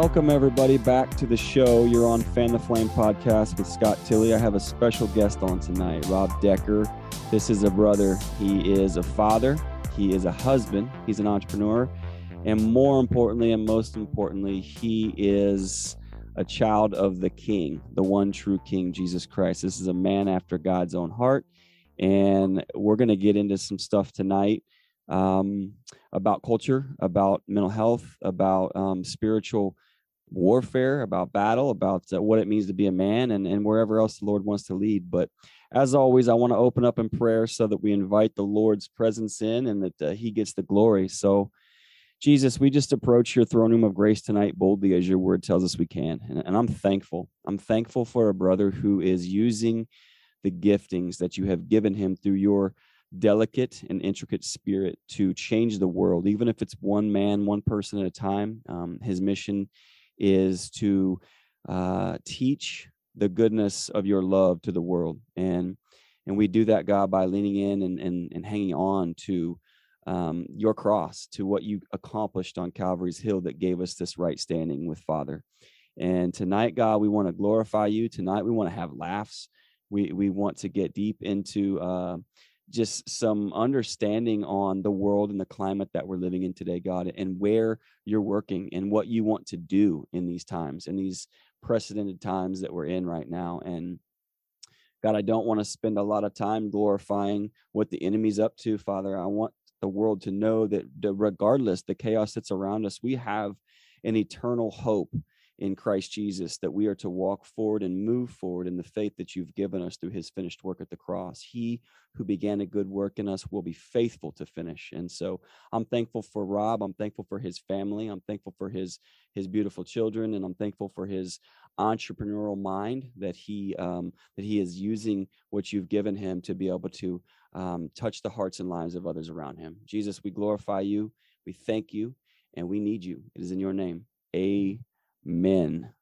Welcome, everybody, back to the show. You're on Fan the Flame podcast with Scott Tilley. I have a special guest on tonight, Rob Decker. This is a brother. He is a father, he is a husband, he's an entrepreneur, and more importantly, and most importantly, he is a child of the King, the one true King, Jesus Christ. This is a man after God's own heart. And we're going to get into some stuff tonight um, about culture, about mental health, about um, spiritual warfare, about battle, about uh, what it means to be a man, and, and wherever else the Lord wants to lead. But as always, I want to open up in prayer so that we invite the Lord's presence in and that uh, He gets the glory. So, Jesus, we just approach your throne room of grace tonight boldly as your word tells us we can. And, and I'm thankful. I'm thankful for a brother who is using the giftings that you have given him through your delicate and intricate spirit to change the world, even if it's one man, one person at a time. Um, his mission is to uh, teach the goodness of your love to the world, and and we do that, God, by leaning in and and, and hanging on to um, your cross, to what you accomplished on Calvary's Hill that gave us this right standing with Father. And tonight, God, we want to glorify you. Tonight, we want to have laughs. We we want to get deep into uh, just some understanding on the world and the climate that we're living in today, God, and where you're working and what you want to do in these times, in these precedented times that we're in right now. And God, I don't want to spend a lot of time glorifying what the enemy's up to, Father. I want the world to know that regardless the chaos that's around us, we have an eternal hope in Christ Jesus, that we are to walk forward and move forward in the faith that you've given us through his finished work at the cross. He who began a good work in us will be faithful to finish. And so I'm thankful for Rob. I'm thankful for his family. I'm thankful for his his beautiful children, and I'm thankful for his entrepreneurial mind that he um, that he is using what you've given him to be able to um, touch the hearts and lives of others around him. Jesus, we glorify you. We thank you, and we need you. It is in your name. Amen. Amen.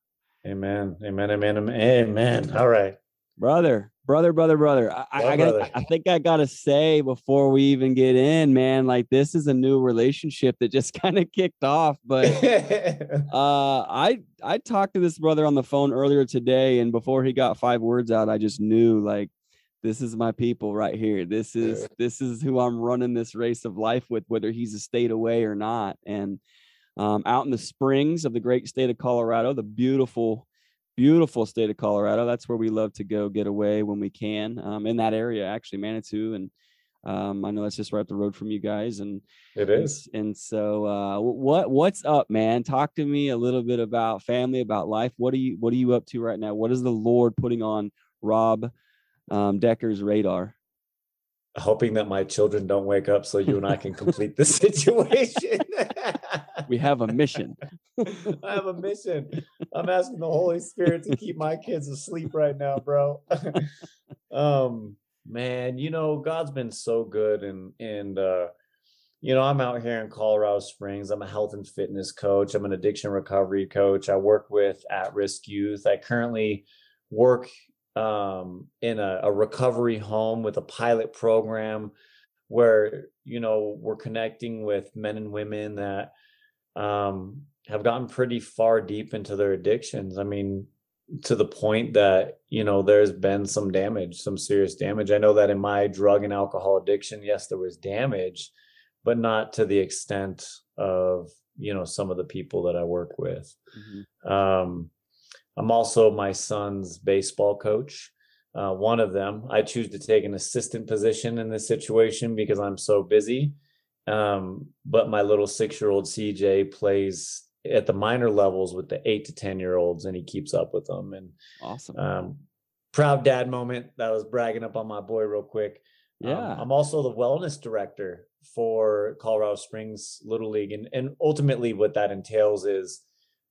Amen. Amen. Amen. Amen. All right. Brother, brother, brother, brother. I, oh, I, brother. I think I gotta say before we even get in, man, like this is a new relationship that just kind of kicked off. But uh I I talked to this brother on the phone earlier today, and before he got five words out, I just knew like this is my people right here. This is this is who I'm running this race of life with, whether he's a state away or not. And um, out in the springs of the great state of Colorado, the beautiful, beautiful state of Colorado. That's where we love to go get away when we can. Um, in that area, actually, Manitou, and um, I know that's just right up the road from you guys. And it is. And, and so, uh, what what's up, man? Talk to me a little bit about family, about life. What are you What are you up to right now? What is the Lord putting on Rob um, Decker's radar? Hoping that my children don't wake up so you and I can complete the situation. we have a mission. I have a mission. I'm asking the Holy Spirit to keep my kids asleep right now, bro. um, man, you know, God's been so good and and uh you know, I'm out here in Colorado Springs. I'm a health and fitness coach. I'm an addiction recovery coach. I work with at-risk youth. I currently work um, in a, a recovery home with a pilot program where you know we're connecting with men and women that um, have gotten pretty far deep into their addictions. I mean, to the point that you know there's been some damage, some serious damage. I know that in my drug and alcohol addiction, yes, there was damage, but not to the extent of you know some of the people that I work with. Mm-hmm. Um, I'm also my son's baseball coach. Uh, one of them, I choose to take an assistant position in this situation because I'm so busy. Um, but my little six year old CJ plays at the minor levels with the eight to 10 year olds and he keeps up with them. And awesome. Um, proud dad moment. That was bragging up on my boy real quick. Um, yeah. Um, I'm also the wellness director for Colorado Springs Little League. And, and ultimately, what that entails is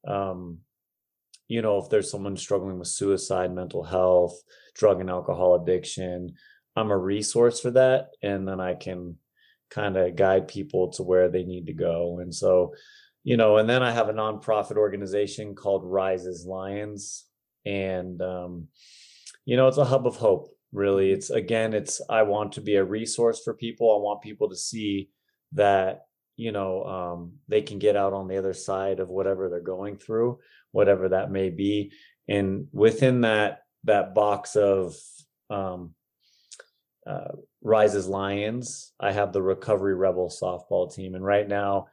um, you know, if there's someone struggling with suicide, mental health, drug and alcohol addiction, I'm a resource for that. And then I can kind of guide people to where they need to go. And so, you know, and then I have a nonprofit organization called Rise As Lions. And, um, you know, it's a hub of hope, really. It's again, it's, I want to be a resource for people. I want people to see that, you know um, they can get out on the other side of whatever they're going through whatever that may be. And within that that box of um, uh, Rise As Lions i have the recovery rebel softball team. And right now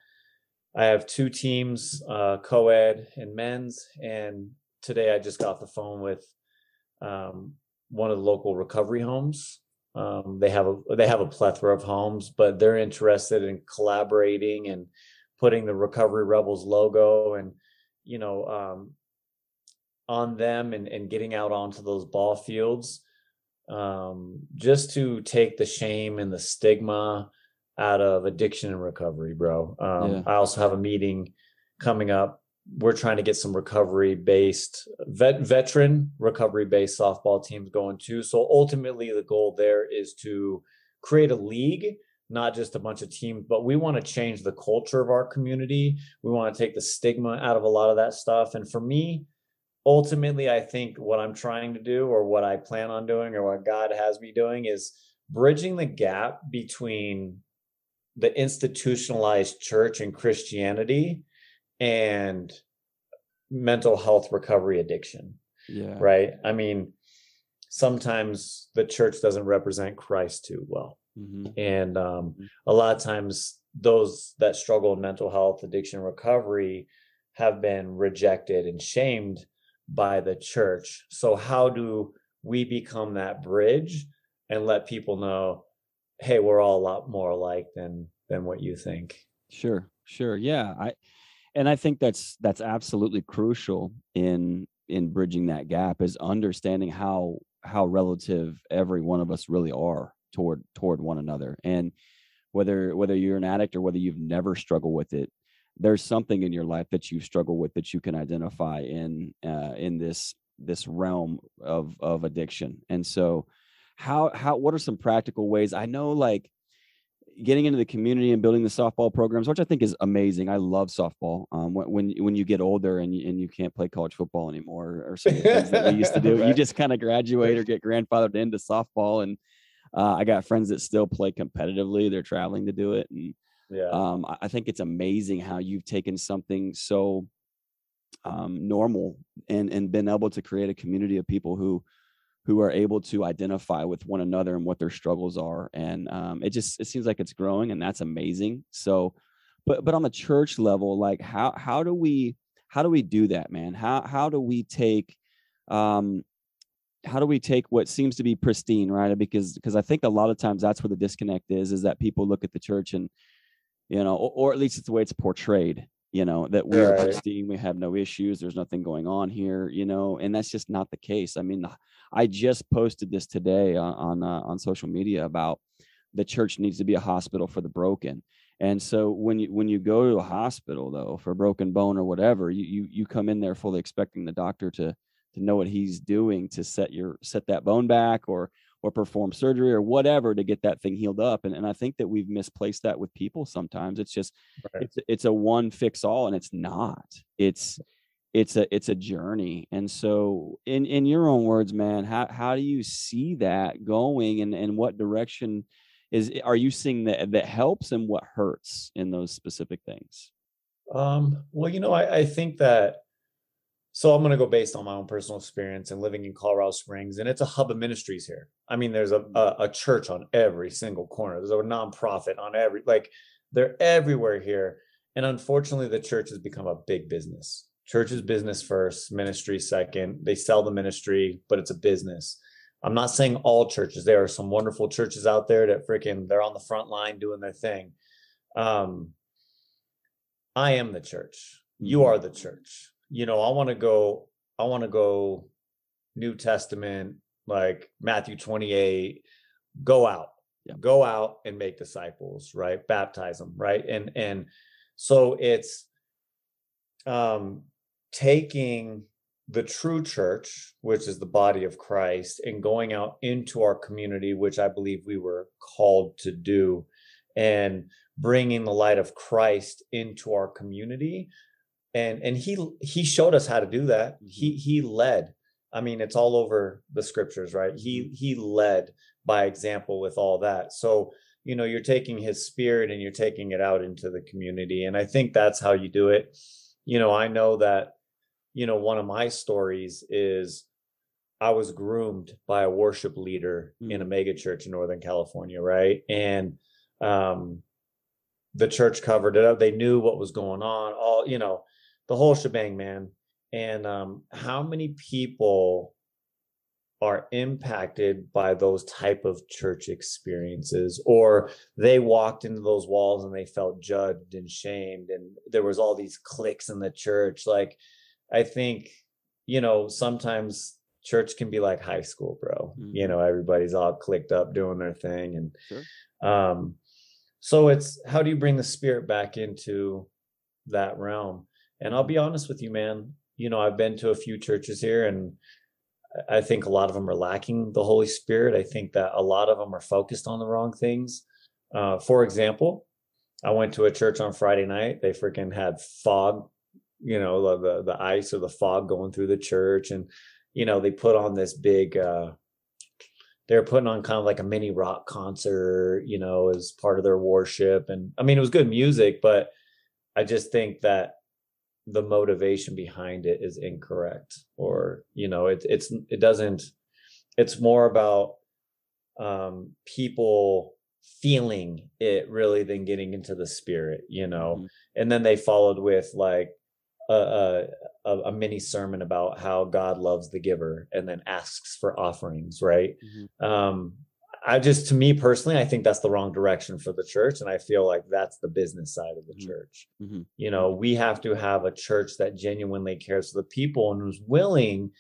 i have two teams uh, co-ed and men's. And today i just got the phone with um, one of the local recovery homes. Um, they have a they have a plethora of homes, but they're interested in collaborating and putting the Recovery Rebels logo and you know um, on them and, and getting out onto those ball fields um, just to take the shame and the stigma out of addiction and recovery, bro. Um, yeah. I also have a meeting coming up we're trying to get some recovery based vet veteran recovery based softball teams going too so ultimately the goal there is to create a league not just a bunch of teams but we want to change the culture of our community we want to take the stigma out of a lot of that stuff and for me ultimately i think what i'm trying to do or what i plan on doing or what god has me doing is bridging the gap between the institutionalized church and christianity and mental health recovery addiction. Yeah. Right. I mean, sometimes the church doesn't represent Christ too well. Mm-hmm. And um, mm-hmm. a lot of times, those that struggle in mental health, addiction, recovery have been rejected and shamed by the church. So, how do we become that bridge and let people know, hey, we're all a lot more alike than than what you think? Sure, sure. Yeah. I and i think that's that's absolutely crucial in in bridging that gap is understanding how how relative every one of us really are toward toward one another and whether whether you're an addict or whether you've never struggled with it there's something in your life that you struggle with that you can identify in uh, in this this realm of of addiction and so how how what are some practical ways i know like getting into the community and building the softball programs, which I think is amazing. I love softball. Um, when, when when you get older and you, and you can't play college football anymore, or some things that we used to do, right. you just kind of graduate or get grandfathered into softball. And uh, I got friends that still play competitively. They're traveling to do it, and yeah, um, I think it's amazing how you've taken something so um, normal and and been able to create a community of people who who are able to identify with one another and what their struggles are and um, it just it seems like it's growing and that's amazing so but but on the church level like how how do we how do we do that man how how do we take um how do we take what seems to be pristine right? Because because i think a lot of times that's where the disconnect is is that people look at the church and you know or, or at least it's the way it's portrayed you know that we're right. pristine we have no issues there's nothing going on here you know and that's just not the case. I mean i just posted this today on on, uh, on social media about the church needs to be a hospital for the broken. And so when you when you go to a hospital though for a broken bone or whatever you you, you come in there fully expecting the doctor to to know what he's doing to set your set that bone back or or perform surgery or whatever to get that thing healed up. And, and I think that we've misplaced that with people sometimes. It's just right. it's it's a one fix all and it's not. It's it's a it's a journey. And so in in your own words, man, how how do you see that going and and what direction is are you seeing that that helps and what hurts in those specific things? Um, well, you know, I, I think that so I'm going to go based on my own personal experience and living in Colorado Springs, and it's a hub of ministries here. I mean, there's a, mm. a, a church on every single corner. There's a nonprofit on every like they're everywhere here. And unfortunately, the church has become a big business. Church is business first, ministry second. They sell the ministry, but it's a business. I'm not saying all churches. There are some wonderful churches out there that freaking they're on the front line doing their thing. Um, I am the church. You mm-hmm. are the church you know, I want to go, I want to go New Testament, like Matthew 28, go out, yeah. go out and make disciples, right? Baptize them, right? And and so it's um taking the true church, which is the body of Christ, and going out into our community, which I believe we were called to do, and bringing the light of Christ into our community and and he he showed us how to do that he mm-hmm. he led i mean it's all over the scriptures right he mm-hmm. he led by example with all that so you know, you're taking his spirit and you're taking it out into the community. And I think that's how you do it. You know, I know that, you know, one of my stories is I was groomed by a worship leader mm. in a mega church in Northern California, right? And um, the church covered it up. They knew what was going on, all you know, the whole shebang, man. And um, how many people are impacted by those type of church experiences or they walked into those walls and they felt judged and shamed and there was all these cliques in the church like i think you know sometimes church can be like high school, bro. Mm-hmm. You know, everybody's all clicked up doing their thing. And sure. um, so it's how do you bring the spirit back into that realm? And I'll be honest with you, man. You know, I've been to a few churches here and I think a lot of them are lacking the Holy Spirit. I think that a lot of them are focused on the wrong things. Uh, for example, I went to a church on Friday night. They freaking had fog, you know, the the ice or the fog going through the church, and you know, they put on this big uh they're putting on kind of like a mini rock concert, you know, as part of their worship. And I mean, it was good music, but I just think that the motivation behind it is incorrect, or you know, it, it's it doesn't. It's more about um, people feeling it really than getting into the spirit, you know. Mm-hmm. And then they followed with like a, a, a, mini sermon about how God loves the giver and then asks for offerings, right? Mm-hmm. Um, I just, to me personally, I think that's the wrong direction for the church. And I feel like that's the business side of the mm-hmm. church. Mm-hmm. You know, we have to have a church that genuinely cares for the people and is willing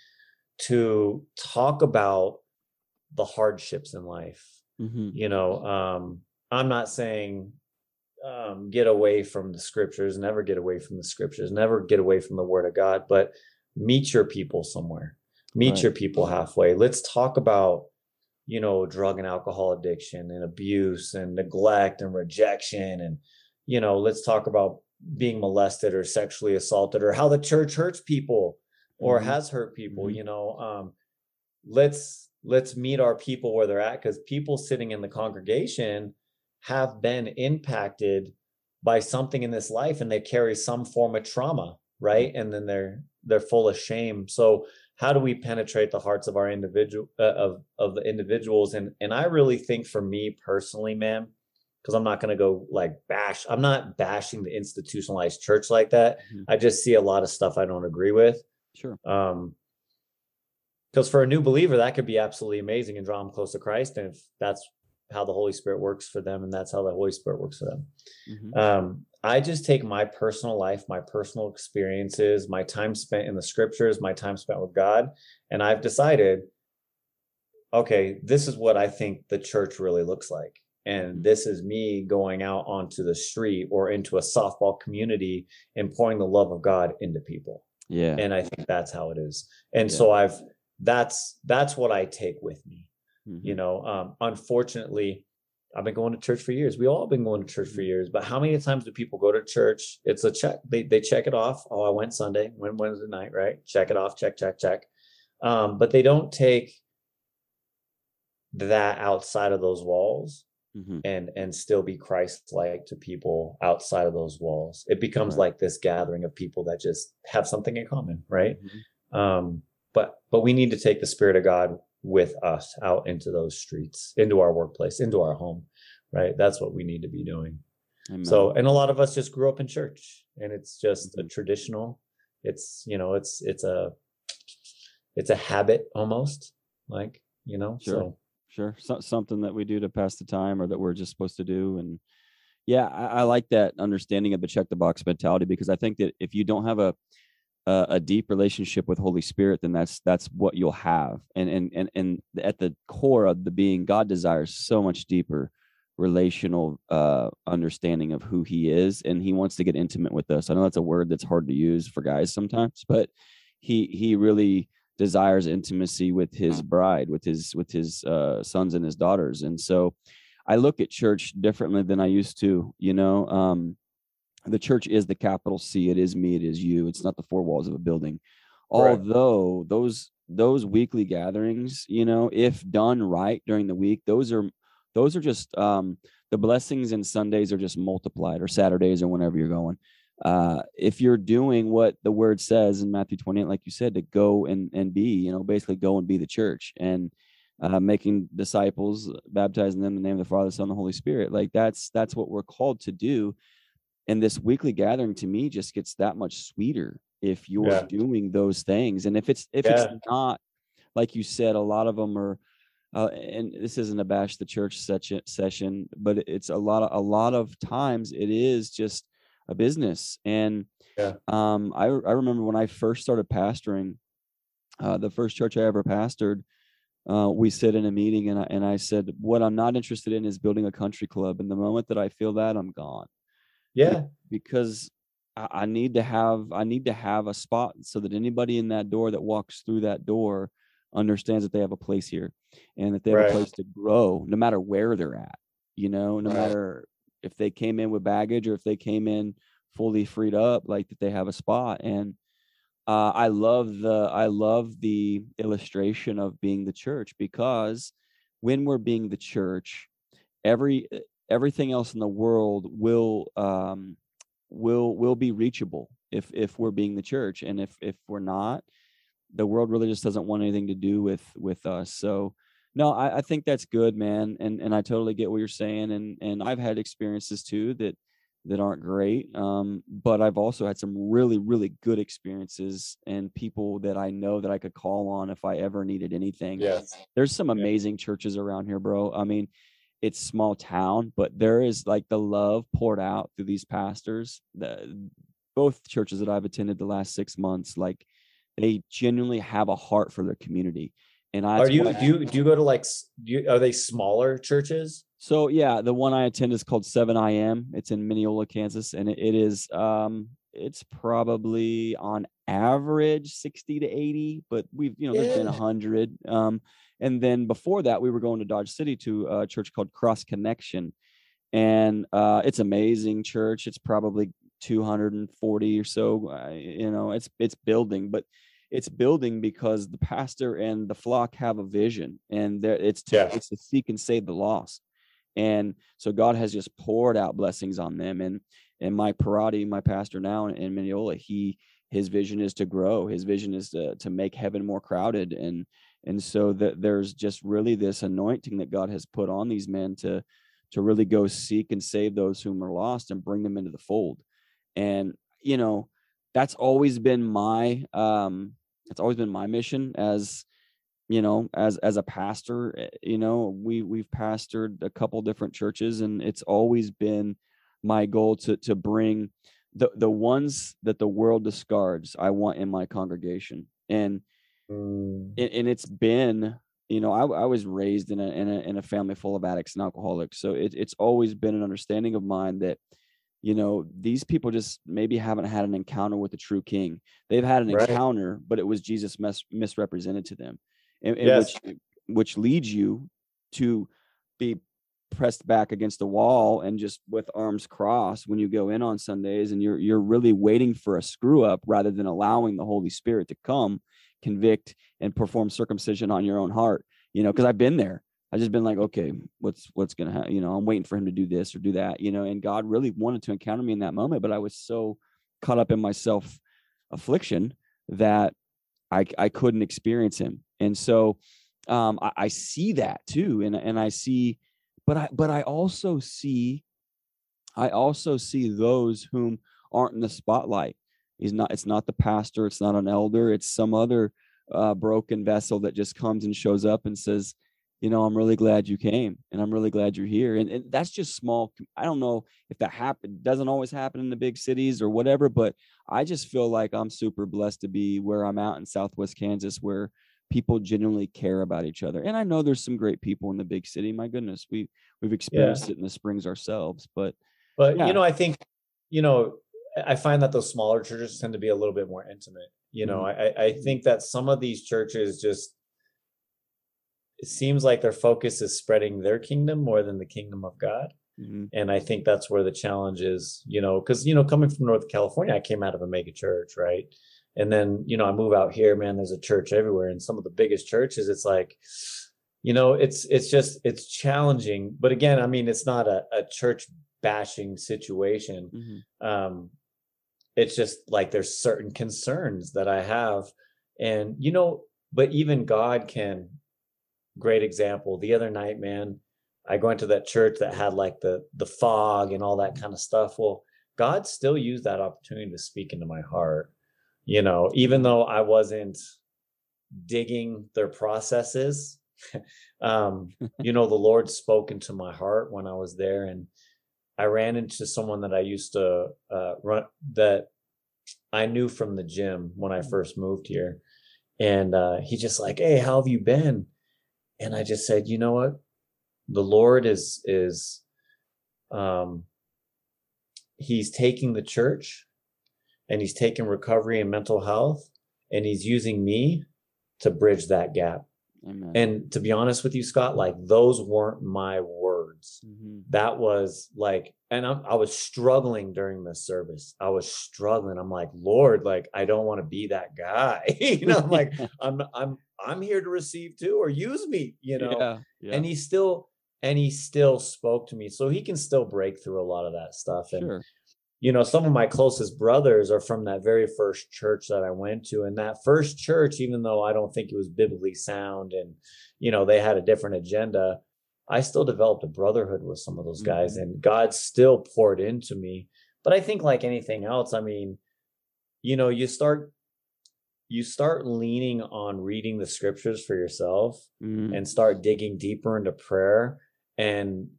to talk about the hardships in life. Mm-hmm. You know, um, I'm not saying um, get away from the scriptures, never get away from the scriptures, never get away from the word of God, but meet your people somewhere, meet right. your people halfway. Let's talk about, you know, drug and alcohol addiction and abuse and neglect and rejection. And, you know, let's talk about being molested or sexually assaulted or how the church hurts people or mm-hmm. has hurt people, mm-hmm. you know. Um, let's let's meet our people where they're at because people sitting in the congregation have been impacted by something in this life and they carry some form of trauma right and then they're they're full of shame so how do we penetrate the hearts of our individual uh, of of the individuals and and i really think for me personally man because i'm not going to go like bash i'm not bashing the institutionalized church like that mm-hmm. i just see a lot of stuff i don't agree with sure um because for a new believer that could be absolutely amazing and draw them close to christ and if that's how the Holy Spirit works for them, and that's how the Holy Spirit works for them. Mm-hmm. Um, I just take my personal life, my personal experiences, my time spent in the scriptures, my time spent with God, and I've decided, okay, this is what I think the church really looks like. And mm-hmm. this is me going out onto the street or into a softball community and pouring the love of God into people. Yeah. And I think that's how it is. And yeah. so I've that's that's what I take with me. Mm-hmm. You know, um, unfortunately, I've been going to church for years. We all been going to church for years. But how many times do people go to church? It's a check. They they check it off. Oh, I went Sunday, went Wednesday night, right? Check it off. Check, check, check. Um, but they don't take that outside of those walls mm-hmm. and and still be Christ-like to people outside of those walls. It becomes right. like this gathering of people that just have something in common, right? Mm-hmm. Um, but but we need to take the spirit of God with us out into those streets, into our workplace, into our home, right? That's what we need to be doing. Amen. So, and a lot of us just grew up in church and it's just mm-hmm. a traditional, it's, you know, it's, it's a, it's a habit almost like, you know, sure. so. Sure. So, something that we do to pass the time or that we're just supposed to do. And yeah, I, I like that understanding of the check the box mentality because I think that if you don't have a, a, a deep relationship with Holy Spirit, then that's that's what you'll have. And and and and at the core of the being, God desires so much deeper relational uh understanding of who he is and he wants to get intimate with us. I know that's a word that's hard to use for guys sometimes but he he really desires intimacy with his bride with his with his uh sons and his daughters. And so i look at church differently than i used to you know um the church is the capital C. It is me. It is you. It's not the four walls of a building. Although those those weekly gatherings, you know, if done right during the week, those are those are just um, the blessings and Sundays are just multiplied, or Saturdays, or whenever you're going. Uh, if you're doing what the word says in Matthew 28, like you said, to go and and be, you know, basically go and be the church and uh, making disciples, baptizing them in the name of the Father, Son, and the Holy Spirit. Like that's that's what we're called to do. And this weekly gathering to me just gets that much sweeter if you're yeah. doing those things. And if it's if yeah. it's not, like you said, a lot of them are. Uh, and this isn't a bash the church session, but it's a lot of a lot of times it is just a business. And yeah. um, I I remember when I first started pastoring, uh, the first church I ever pastored, uh, we sit in a meeting and I, and I said, what I'm not interested in is building a country club. And the moment that I feel that, I'm gone. Yeah, because I, I need to have I need to have a spot so that anybody in that door that walks through that door understands that they have a place here and that they have right. a place to grow, no matter where they're at. You know, no right. matter if they came in with baggage or if they came in fully freed up, like that they have a spot. And uh, I love the I love the illustration of being the church because when we're being the church, every everything else in the world will um, will will be reachable if if we're being the church, and if if we're not, the world really just doesn't want anything to do with with us. So no, I, I think that's good, man, and and I totally get what you're saying, and and I've had experiences too that that aren't great. Um, but I've also had some really, really good experiences and people that I know that I could call on if I ever needed anything. Yes. There's some amazing yeah. churches around here, bro. I mean, it's small town, but there is like the love poured out through these pastors. The, both churches that I've attended the last six months, like they genuinely have a heart for their community. And I are you do you do you go to like you, are they smaller churches? So yeah, the one I attend is called Seven I Am. It's in Minneola, Kansas, and it, it is um it's probably on average 60 to 80, but we've you know there's been a hundred. Um, and then before that, we were going to Dodge City to a church called Cross Connection, and uh, it's amazing church. It's probably 240 or so. Uh, you know, it's it's building, but it's building because the pastor and the flock have a vision, and it's to, yeah. it's to seek and save the lost and so god has just poured out blessings on them and and mike parati my pastor now in, in Minneola he his vision is to grow his vision is to to make heaven more crowded and and so that there's just really this anointing that god has put on these men to to really go seek and save those whom are lost and bring them into the fold. And you know that's always been my um that's always been my mission as you know as as a pastor eh, you know we we've pastored a couple different churches and it's always been my goal to to bring the the ones that the world discards i want in my congregation. And mm. and, it's been you know I, I was raised in a, in a in a family full of addicts and alcoholics so it, it's always been an understanding of mine that you know these people just maybe haven't had an encounter with the true king they've had an right. encounter but it was jesus mis- misrepresented to them and, and yes. which which leads you to be pressed back against the wall and just with arms crossed when you go in on Sundays and you're you're really waiting for a screw up rather than allowing the Holy Spirit to come convict and perform circumcision on your own heart you know because I've been there I've just been like okay what's what's gonna happen you know I'm waiting for him to do this or do that you know and God really wanted to encounter me in that moment but I was so caught up in my self affliction that I I couldn't experience him and so um, I, I see that too, and and I see, but I but I also see, I also see those whom aren't in the spotlight. He's not. It's not the pastor. It's not an elder. It's some other uh, broken vessel that just comes and shows up and says, you know, I'm really glad you came, and I'm really glad you're here. And, and that's just small. I don't know if that happen doesn't always happen in the big cities or whatever, but I just feel like I'm super blessed to be where I'm out in Southwest Kansas, where people genuinely care about each other. And I know there's some great people in the big city. My goodness, we we've experienced yeah. it in the springs ourselves. But but yeah. you know, I think you know, I find that those smaller churches tend to be a little bit more intimate. You know, mm-hmm. I I think that some of these churches just it seems like their focus is spreading their kingdom more than the kingdom of God. Mm-hmm. And I think that's where the challenge is, you know, because, you know, coming from North California, I came out of a mega church, right? and then you know i move out here man there's a church everywhere and some of the biggest churches it's like you know it's it's just it's challenging but again i mean it's not a, a church bashing situation Mhm. um it's just like there's certain concerns that i have and you know but even god can great example the other night man i went to that church that had like the the fog and all that kind of stuff well god still used that opportunity to speak into my heart you know even though i wasn't digging their processes um you know the lord spoke into my heart when i was there and i ran into someone that i used to uh run that i knew from the gym when i first moved here and uh he just like hey how have you been and i just said you know what the lord is is um he's taking the church and he's taking recovery and mental health and he's using me to bridge that gap Amen. and to be honest with you, Scott, like those weren't my words. Mhm. That was like, and I, I was struggling during the service. I was struggling. I'm like, Lord, like I don't want to be that guy. you know, I'm like I'm I'm I'm here to receive too, or use me. You know, yeah, yeah. and he still and he still spoke to me, so he can still break through a lot of that stuff. And sure. you know, some of my closest brothers are from that very first church that I went to. And that first church, even though I don't think it was biblically sound and, you know, they had a different agenda, I still developed a brotherhood with some of those guys and God still poured into me. But I think like anything else, I mean, you know, you start you start leaning on reading the scriptures for yourself Mhm. and start digging deeper into prayer and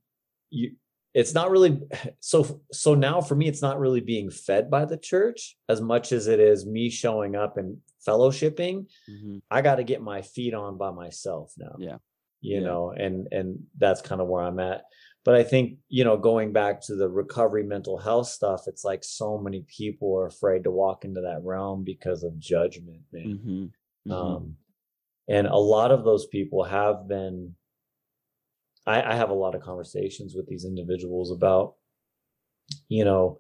you it's not really so so now for me it's not really being fed by the church as much as it is me showing up and fellowshipping Mhm. i got to get my feet on by myself now Yeah. You Yeah. know and and that's kind of where i'm at but i think you know going back to the recovery mental health stuff it's like so many people are afraid to walk into that realm because of judgment man Mhm. Mhm. um, and a lot of those people have been I, I have a lot of conversations with these individuals about you know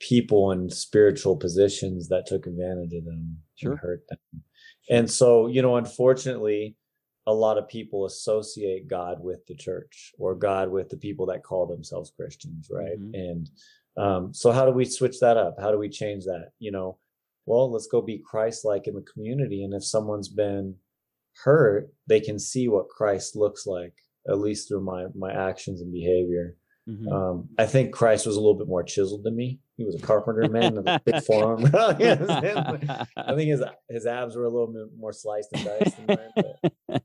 people in spiritual positions that took advantage of them Sure. and hurt them and so you know unfortunately a lot of people associate god with the church or god with the people that call themselves christians right Mhm. and um, so how do we switch that up how do we change that you know well let's go be christ-like in the community and if someone's been hurt they can see what christ looks like at least through my my actions and behavior Mhm. um, I think Christ was a little bit more chiseled than me. He was a carpenter man with a big forearm. I think his his abs were a little bit more sliced and diced than mine.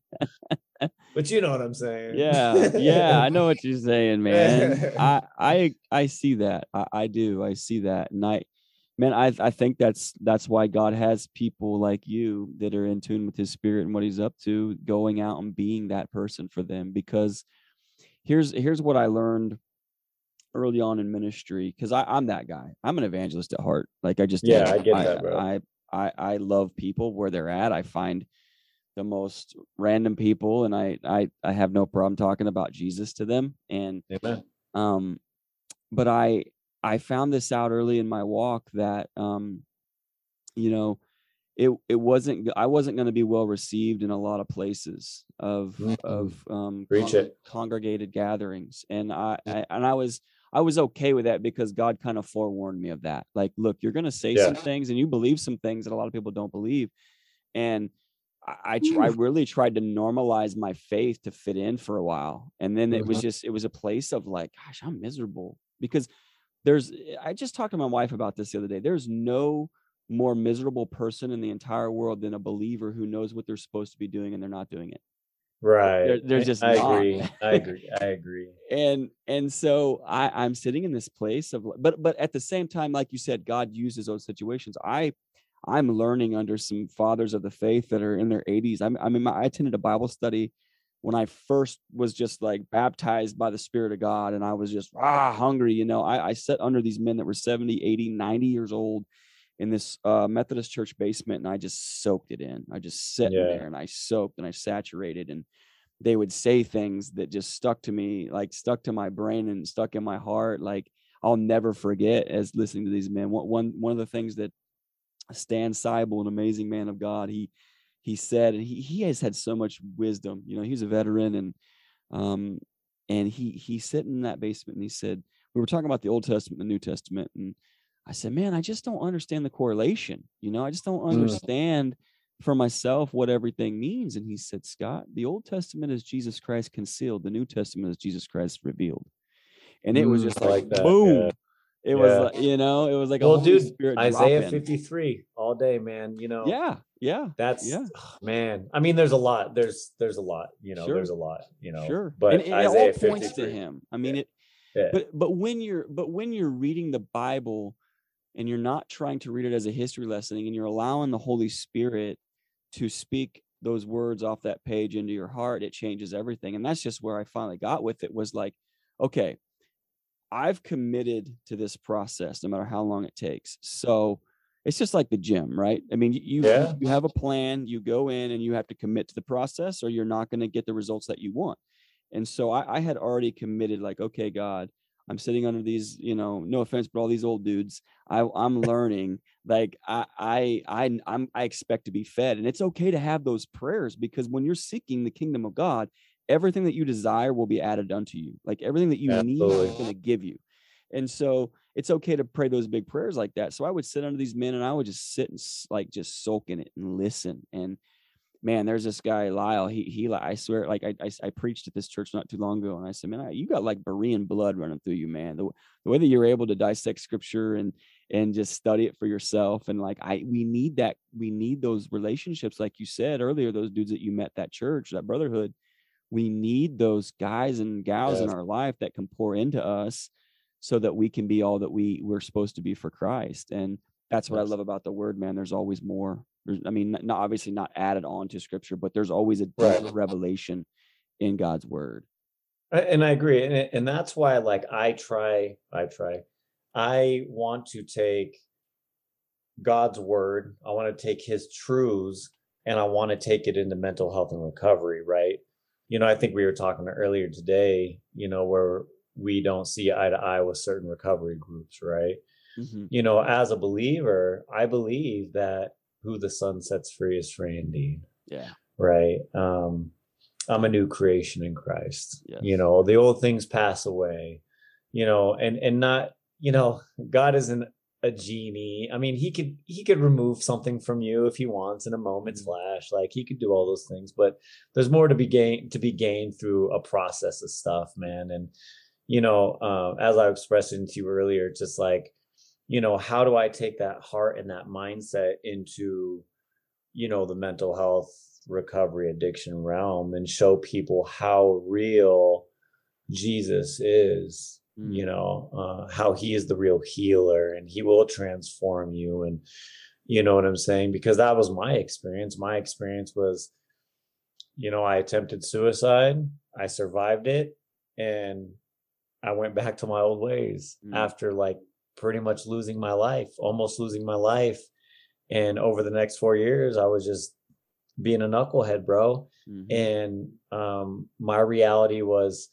But, you know what I'm saying. yeah yeah i know what you're saying man. I i i see that. I, I do. I see that. And i man i i think that's that's why god has people like you that are in tune with his spirit and what he's up to going out and being that person for them. Because here's here's what i learned early on in ministry because i'm that guy. I'm an evangelist at heart. Like i just Yeah, am. I get that, bro. I, I i love people where they're at. I find the most random people and I, I i have no problem talking about jesus to them and Amen. um but i i found this out early in my walk that um you know it it wasn't I wasn't going to be well received in a lot of places of Mhm. of um Preach con- it. congregated gatherings and I, I and i was i was okay with that because god kind of forewarned me of that like look you're going to say some things and you believe some things that a lot of people don't believe and I, I really tried to normalize my faith to fit in for a while. And then it was Mhm. just it was a place of like, gosh, I'm miserable because there's I just talked to my wife about this the other day. There's no more miserable person in the entire world than a believer who knows what they're supposed to be doing and they're not doing it. Right. there's I- just I not. agree. I agree. I agree. And and so I I'm sitting in this place of but but at the same time, like you said, God uses those situations. I I'm learning under some fathers of the faith that are in their 80s. I'm I mean my, I attended a Bible study when I first was just like baptized by the Spirit of God and I was just ah hungry, you know. I, I sat under these men that were 70, 80, 90 years old in this uh, Methodist church basement and I just soaked it in. I just sat Yeah. there and I soaked and I saturated and they would say things that just stuck to me, like stuck to my brain and stuck in my heart. Like I'll never forget as listening to these men. One one one of the things that Stan Seibel, an amazing man of God, he he said, and he he has had so much wisdom. You know, he's a veteran, and um, and he he sat in that basement and he said, we were talking about the Old Testament, the New Testament, and I said, man, I just don't understand the correlation. You know, I just don't Mm. understand for myself what everything means. And he said, Scott, the Old Testament is Jesus Christ concealed, the New Testament is Jesus Christ revealed. And it was Mm, just I like, like that, boom. yeah. It was Yeah. like, you know, it was like a well, dude, Spirit Isaiah drop-in. 53 all day, man. You know, Yeah, yeah, that's yeah. man. I mean, there's a lot. There's there's a lot. You know, Sure. there's a lot. You know, sure. But and, and Isaiah it all points to him. I mean, it Yeah. but but when you're but when you're reading the bible and you're not trying to read it as a history lesson and you're allowing the holy spirit to speak those words off that page into your heart it changes everything and that's just where i finally got with it was like okay i've committed to this process no matter how long it takes so it's just like the gym right i mean you you, Yeah. you have a plan you go in and you have to commit to the process or you're not going to get the results that you want and so I, I had already committed, like, okay, God, I'm sitting under these, you know, no offense, but all these old dudes. I, I'm learning. Like I, I, I, I'm, I expect to be fed, and it's okay to have those prayers because when you're seeking the kingdom of God, everything that you desire will be added unto you. Like everything that you need, Absolutely. is going to give you. And so it's okay to pray those big prayers like that. So I would sit under these men, and I would just sit and like just soak in it and listen and man, there's this guy Lyle. He he like I swear, like I, I I preached at this church not too long ago, and I said, man, I- you got like Berean blood running through you, man. The, the way that you're able to dissect scripture and and just study it for yourself, and like I we need that we need those relationships, like you said earlier, those dudes that you met that church, that brotherhood. We need those guys and gals in our life that can pour into us, so that we can be all that we we're supposed to be for Christ. And that's what I love about the word, man. There's always more. There's, I mean, not, not obviously not added on to scripture, but there's always a Right. revelation in God's word. And I agree, and and that's why, like, I try, I try, I want to take God's word. I want to take His truths, and I want to take it into mental health and recovery. Right? You know, I think we were talking earlier today. You know, where we don't see eye to eye with certain recovery groups. Right? Mhm. You know, as a believer, I believe that who the Son sets free is free indeed Yeah. right? Um, I'm a new creation in Christ. Yes. You know, the old things pass away. You know, and and not, you know, God isn't a genie. I mean, he could he could remove something from you if he wants in a moment's Mhm. flash. Like he could do all those things, but there's more to be gained to be gained through a process of stuff, man. And you know, uh, as I expressed it to you earlier, just like, you know, how do I take that heart and that mindset into you know the mental health recovery addiction realm and show people how real jesus is you Mm. know uh, how he is the real healer and he will transform you and you know what i'm saying because that was my experience my experience was you know i attempted suicide i survived it and i went back to my old ways Mm. after like pretty much losing my life almost losing my life and over the next four years i was just being a knucklehead bro Mhm. and um my reality was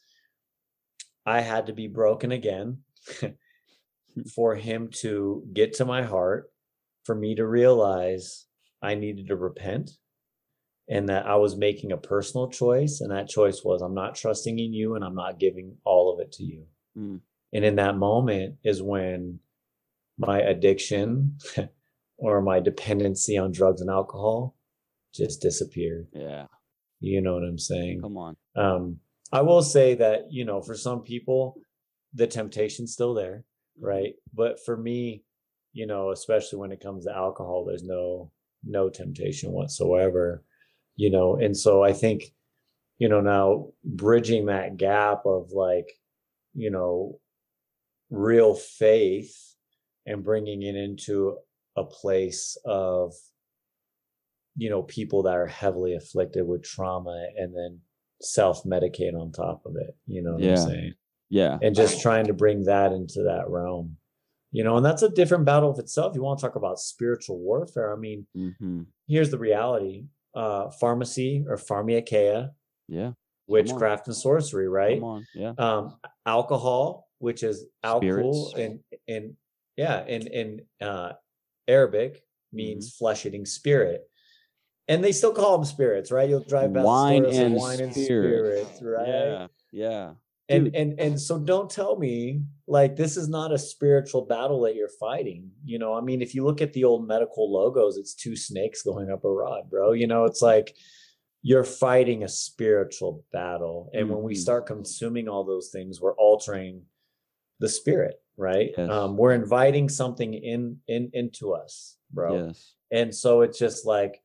i had to be broken again for him to get to my heart for me to realize i needed to repent and that i was making a personal choice and that choice was i'm not trusting in you and i'm not giving all of it to you Mm. and in that moment is when my addiction or my dependency on drugs and alcohol just disappeared Yeah. you know what i'm saying Come on. um i will say that you know for some people the temptation's still there mm-hmm. right? But for me you know especially when it comes to alcohol there's no no temptation whatsoever you know? And so i think you know now bridging that gap of like you know real faith and bringing it into a place of you know people that are heavily afflicted with trauma and then self-medicate on top of it you know what Yeah. i'm saying Yeah. and just trying to bring that into that realm you know and that's a different battle of itself you want to talk about spiritual warfare i mean hmm here's the reality uh pharmacy or pharmakeia Yeah. witchcraft and sorcery right Come on. Yeah. um alcohol which is alcohol Spirits. in in yeah in in uh arabic means Mm-hmm. flesh eating spirit and they still call them spirits, right? You'll drive past Wine and wine and spirit. spirits, right? Yeah, yeah. and Dude. and and so don't tell me like this is not a spiritual battle that you're fighting you know i mean if you look at the old medical logos it's two snakes going up a rod bro you know it's like you're fighting a spiritual battle and when we Mhm. start consuming all those things we're altering the spirit right Yes. um we're inviting something in in into us bro Yes. and so it's just like,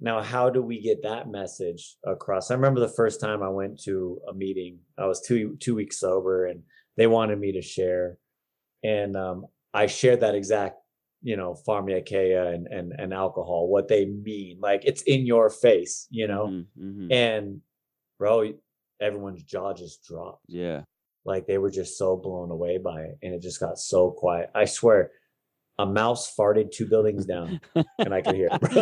now how do we get that message across? I remember the first time I went to a meeting. I was two two weeks sober, and they wanted me to share, and um, I shared that exact, you know, pharmakeia and and and alcohol, what they mean, like it's in your face, you know, Mhm, mhm. and bro, everyone's jaw just dropped Yeah. like they were just so blown away by it and it just got so quiet i swear a mouse farted two buildings down and i could hear you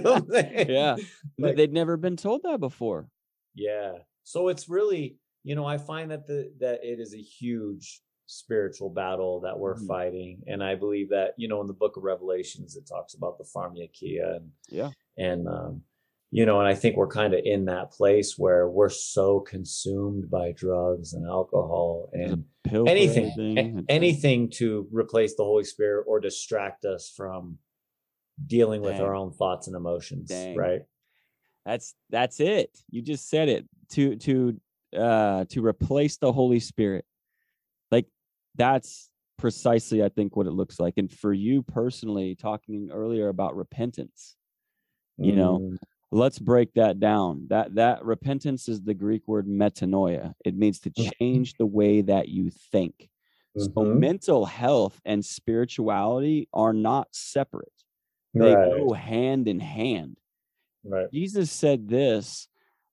know what I'm saying? Yeah. Like- They'd never been told that before. yeah so it's really you know i find that the that it is a huge spiritual battle that we're Mhm. fighting and i believe that you know in the book of revelations it talks about the Pharmakeia and Yeah. and um you know and i think we're kind of in that place where we're so consumed by drugs and alcohol and anything a- anything to replace the holy spirit or distract us from dealing with Dang. our own thoughts and emotions Dang. right That's that's it. You just said it. To to uh to replace the Holy Spirit. Like that's precisely I think what it looks like. And for you personally talking earlier about repentance, you know, Mm, let's break that down. That that repentance is the Greek word metanoia. It means to Mhm. change the way that you think. So mhm, mental health and spirituality are not separate. They right, go hand in hand. right Jesus said this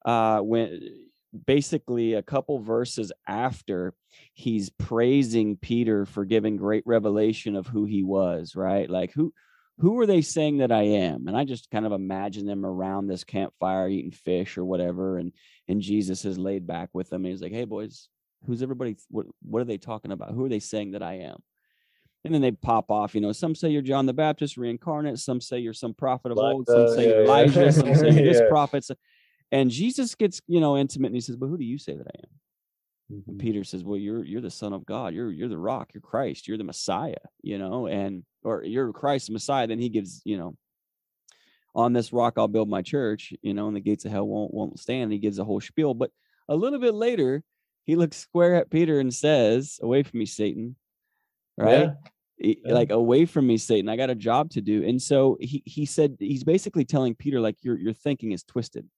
uh, when basically a couple verses after he's praising Peter for giving great revelation of who he was, right? Like who who are they saying that I am? And I just kind of imagine them around this campfire eating fish or whatever, and and Jesus is laid back with them, and he's like, "Hey boys, who's everybody? What what are they talking about? Who are they saying that I am?" And then they pop off. You know, some say you're John the Baptist reincarnate. Some say you're some prophet of Like old. Some say yeah, you're yeah. Elijah. Some say you're this Yeah. prophet. And Jesus gets you know intimate, and he says, "But who do you say that I am?" And Mhm. Peter says, "Well, you're you're the Son of God. You're you're the Rock. You're Christ. You're the Messiah. You know, and or you're Christ, the Messiah." Then he gives you know, on this rock I'll build my church. You know, and the gates of hell won't won't stand. He gives a whole spiel. But a little bit later, he looks square at Peter and says, "Away from me, Satan." Right? Yeah, Yeah. like away from me satan i got a job to do and so he he said he's basically telling peter like your your thinking is twisted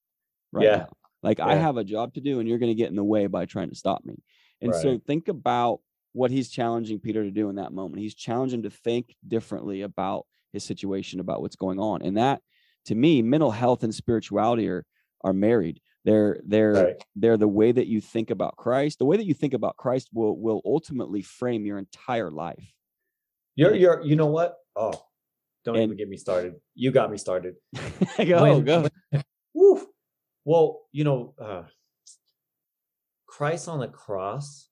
right Yeah. now. Like i have a job to do and you're going to get in the way by trying to stop me and so think about what he's challenging peter to do in that moment he's challenging to think differently about his situation about what's going on and that to me mental health and spirituality are are married they're they're right. they're the way that you think about christ the way that you think about christ will will ultimately frame your entire life You're you're you know what? Oh, don't And- even get me started. You got me started. go When- go. Well, you know, uh, Christ on the cross,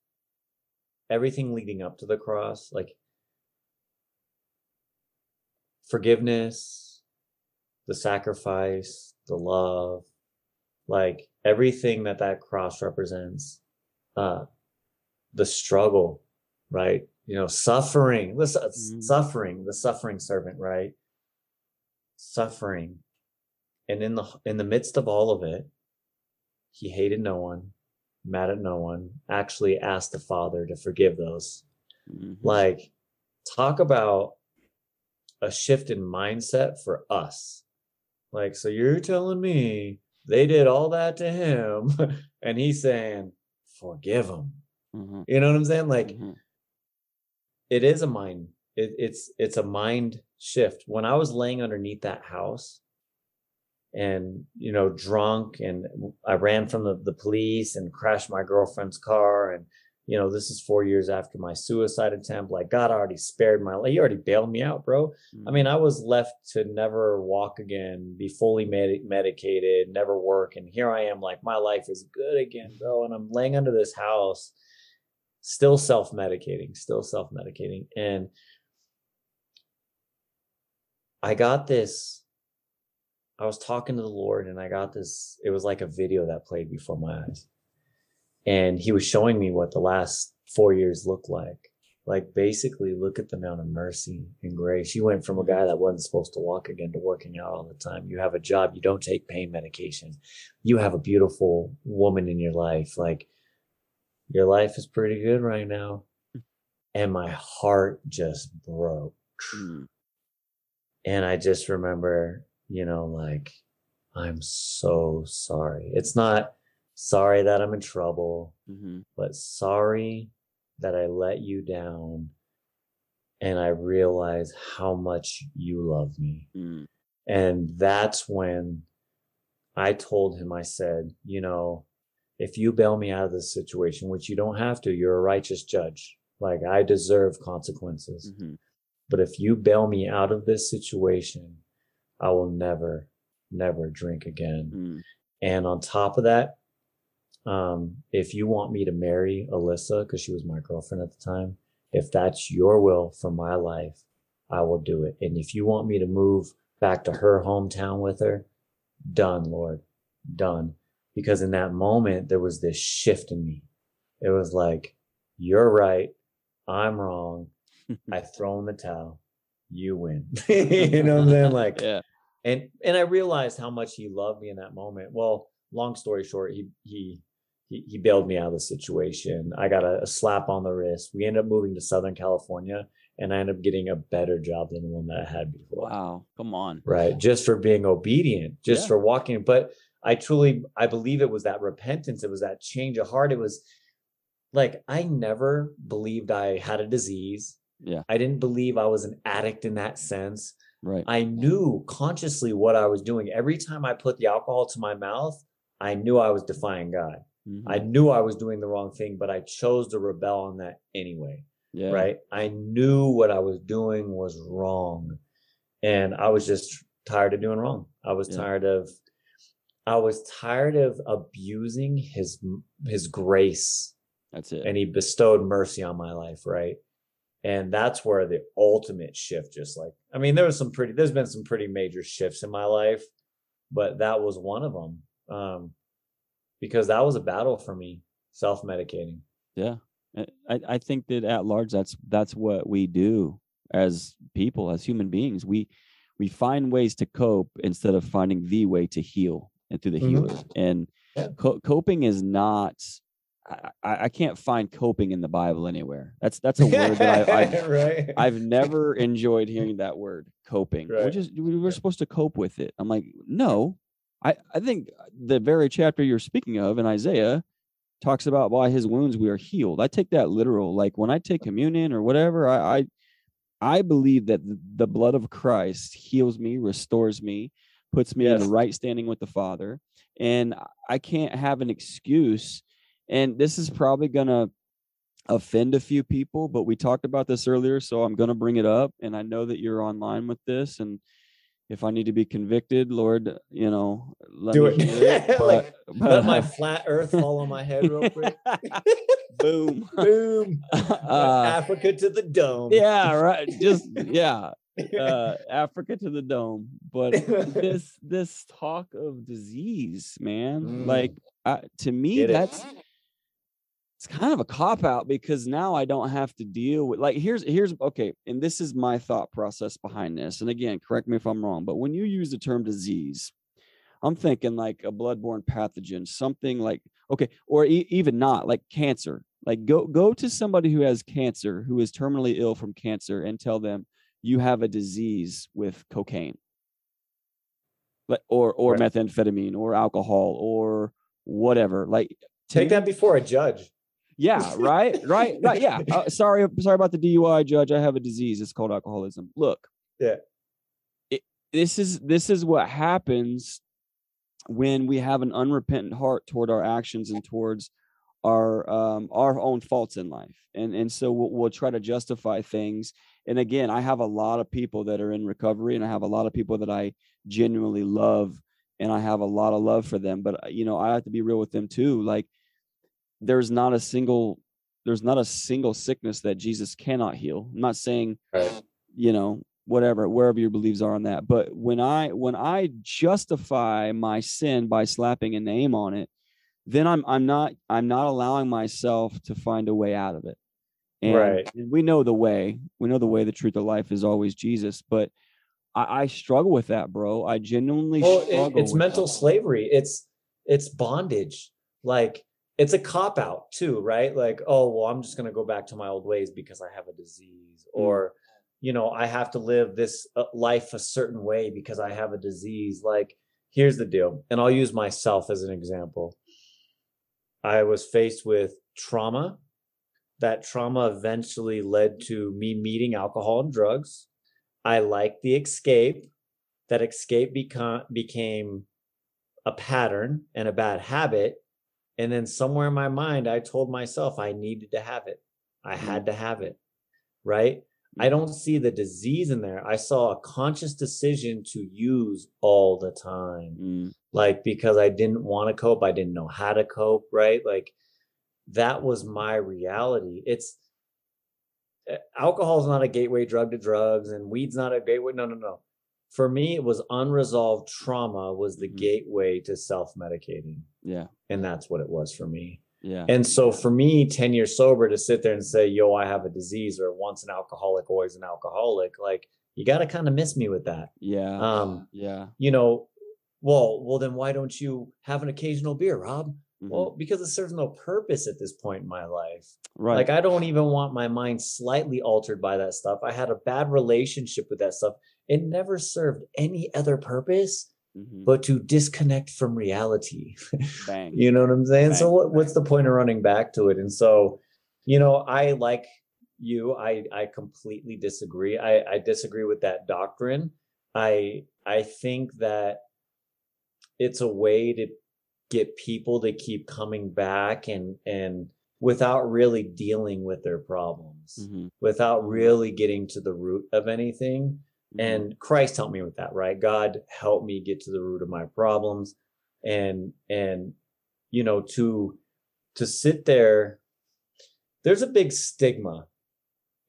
everything leading up to the cross, like forgiveness, the sacrifice, the love, like everything that that cross represents, uh, the struggle, right? You know, suffering, listen, Mhm. suffering, the suffering servant, right? Suffering and in the in the midst of all of it he hated no one mad at no one actually asked the father to forgive those Mhm. like talk about a shift in mindset for us like so you're telling me they did all that to him and he's saying forgive him Mhm. you know what i'm saying like Mhm. it is a mind it, it's it's a mind shift when i was laying underneath that house and you know drunk and i ran from the, the police and crashed my girlfriend's car and you know this is four years after my suicide attempt. Like god already spared my life he already bailed me out bro. I mm. mean i was left to never walk again be fully med- medicated never work and here i am like my life is good again bro and i'm laying under this house still self-medicating still self-medicating and i got this I was talking to the Lord and I got this, it was like a video that played before my eyes. And he was showing me what the last four years looked like. Like basically look at the amount of mercy and grace. You went from a guy that wasn't supposed to walk again to working out all the time. You have a job. You don't take pain medication. You have a beautiful woman in your life. Like your life is pretty good right now. And my heart just broke. Mm. And I just remember, you know, like, I'm so sorry. It's not sorry that I'm in trouble, hmm but sorry that I let you down. And I realize how much you love me. Mm. And that's when I told him, I said, you know, if you bail me out of this situation, which you don't have to, you're a righteous judge. Like I deserve consequences. hmm But if you bail me out of this situation, I will never, never drink again. Mm. And on top of that, um, if you want me to marry Alyssa, because she was my girlfriend at the time, if that's your will for my life, I will do it. And if you want me to move back to her hometown with her, done, Lord, done. Because in that moment, there was this shift in me. It was like, you're right. I'm wrong. I throw in the towel. You win. you know what I'm saying? Like, yeah. and and I realized how much he loved me in that moment. Well, long story short, he he he, he bailed me out of the situation. I got a, a slap on the wrist. We ended up moving to Southern California, and I ended up getting a better job than the one that I had before. Wow. Come on. Right, just for being obedient, just Yeah. for walking. But I truly, I believe it was that repentance. It was that change of heart. It was like I never believed I had a disease. Yeah. I didn't believe I was an addict in that sense. Right. I knew consciously what I was doing. Every time I put the alcohol to my mouth, I knew I was defying God. Mhm. I knew I was doing the wrong thing, but I chose to rebel on that anyway. yeah. Right. I knew what I was doing was wrong. And I was just tired of doing wrong. I was Yeah. tired of I was tired of abusing his his grace That's it. and he bestowed mercy on my life, right? And that's where the ultimate shift just like I mean there was some pretty there's been some pretty major shifts in my life, but that was one of them. Um because that was a battle for me, self-medicating. Yeah. I- I, think that at large that's that's what we do as people, as human beings. We we find ways to cope instead of finding the way to heal and through the Mhm. healer. And Yeah. co- coping is not I, I can't find coping in the Bible anywhere. That's that's a word that I, I've right. I've never enjoyed hearing that word coping. We're just we we're supposed to cope with it. I'm like, no. I, I think the very chapter you're speaking of in Isaiah talks about by his wounds we are healed. I take that literal. Like when I take communion or whatever, I I, I believe that the, the blood of Christ heals me, restores me, puts me in the right standing with the Father. And I can't have an excuse. And this is probably gonna offend a few people, but we talked about this earlier, so I'm going to bring it up. And I know that you're online with this, and if I need to be convicted, Lord, you know, let Do me it. it. Like, but- Let my flat earth fall on my head real quick. boom. Boom. Uh, Africa to the dome. yeah, right. Just yeah, uh, Africa to the dome. But this this talk of disease, man, Mm. like I, to me, Get it. It's kind of a cop out because now I don't have to deal with like here's here's okay, and this is my thought process behind this. And again, correct me if I'm wrong, but when you use the term disease, I'm thinking like a bloodborne pathogen, something like okay, or e- even not like cancer. Like go go to somebody who has cancer, who is terminally ill from cancer, and tell them you have a disease with cocaine, or or Right. methamphetamine or alcohol or whatever. Like Take that before a judge. Yeah, right, right, right. Yeah. Uh, sorry, sorry about the DUI, judge. I have a disease. It's called alcoholism. Look. Yeah. It, this is this is what happens when we have an unrepentant heart toward our actions and towards our um our own faults in life and and so we'll, we'll try to justify things and again i have a lot of people that are in recovery and i have a lot of people that i genuinely love and i have a lot of love for them but uh, you know i have to be real with them too like there's not a single there's not a single sickness that jesus cannot heal i'm not saying Right. you know whatever wherever your beliefs are on that but when i when i justify my sin by slapping a name on it then i'm i'm not i'm not allowing myself to find a way out of it and, Right. and we know the way we know the way the truth of life is always jesus but i, I struggle with that bro i genuinely well it- it's mental that. slavery it's it's bondage like it's a cop out too right? Like oh well i'm just going to go back to my old ways because i have a disease Mm. or you know i have to live this uh, life a certain way because i have a disease. Like here's the deal and i'll use myself as an example. I was faced with trauma. That trauma eventually led to me meeting alcohol and drugs. I liked the escape. That escape become, became a pattern and a bad habit. And then somewhere in my mind, I told myself I needed to have it. I had to have it. Right. I don't see the disease in there. I saw a conscious decision to use all the time. Mm, Like, because I didn't want to cope, I didn't know how to cope. Right. Like, that was my reality. It's uh, alcohol is not a gateway drug to drugs, and weed's not a gateway. No, no, no. For me, it was unresolved trauma was the Mhm. gateway to self-medicating, yeah and that's what it was for me. yeah And so, for me, ten years sober to sit there and say, "Yo, I have a disease," or "Once an alcoholic, always an alcoholic," like you got to kind of miss me with that. yeah Um, yeah you know, well, well, then why don't you have an occasional beer, Rob? Well, because it serves no purpose at this point in my life. right Like I don't even want my mind slightly altered by that stuff. I had a bad relationship with that stuff. It never served any other purpose mhm, but to disconnect from reality. bang you know what I'm saying? So what, what's the point of running back to it? And so, you know, I like you. I I completely disagree. I I disagree with that doctrine. I I think that it's a way to get people to keep coming back and and without really dealing with their problems mhm, without really getting to the root of anything. And christ helped me with that right? God helped me get to the root of my problems. And and you know to to sit there there's a big stigma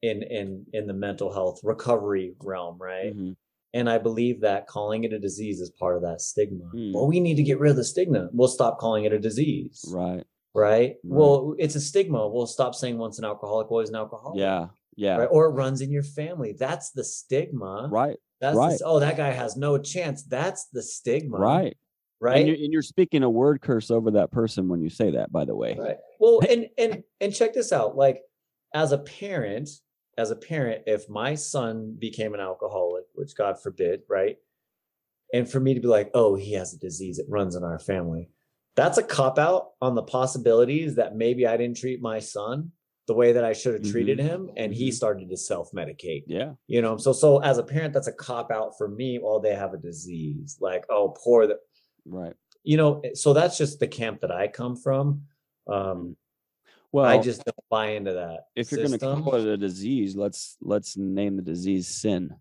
in in in the mental health recovery realm right? Mhm. and i believe that calling it a disease is part of that stigma. Mm. well we need to get rid of the stigma. We'll stop calling it a disease. Right. Right, well it's a stigma. We'll stop saying once an alcoholic always an alcoholic. Yeah yeah right? Or it runs in your family. That's the stigma. right That's the right. s- oh, that guy has no chance. That's the stigma. right Right. And you're, and you're speaking a word curse over that person when you say that, by the way. right. Well, and and and check this out. Like, as a parent, as a parent, if my son became an alcoholic, which God forbid, right? And for me to be like, oh, he has a disease, it runs in our family. That's a cop out on the possibilities that maybe I didn't treat my son the way that I should have treated him, and he Mhm. started to self medicate. Yeah. you know so so as a parent that's a cop out for me well they have a disease like oh poor the Right. you know so that's just the camp that i come from um Well, i just don't buy into that if you're going to call it a disease, let's let's name the disease sin,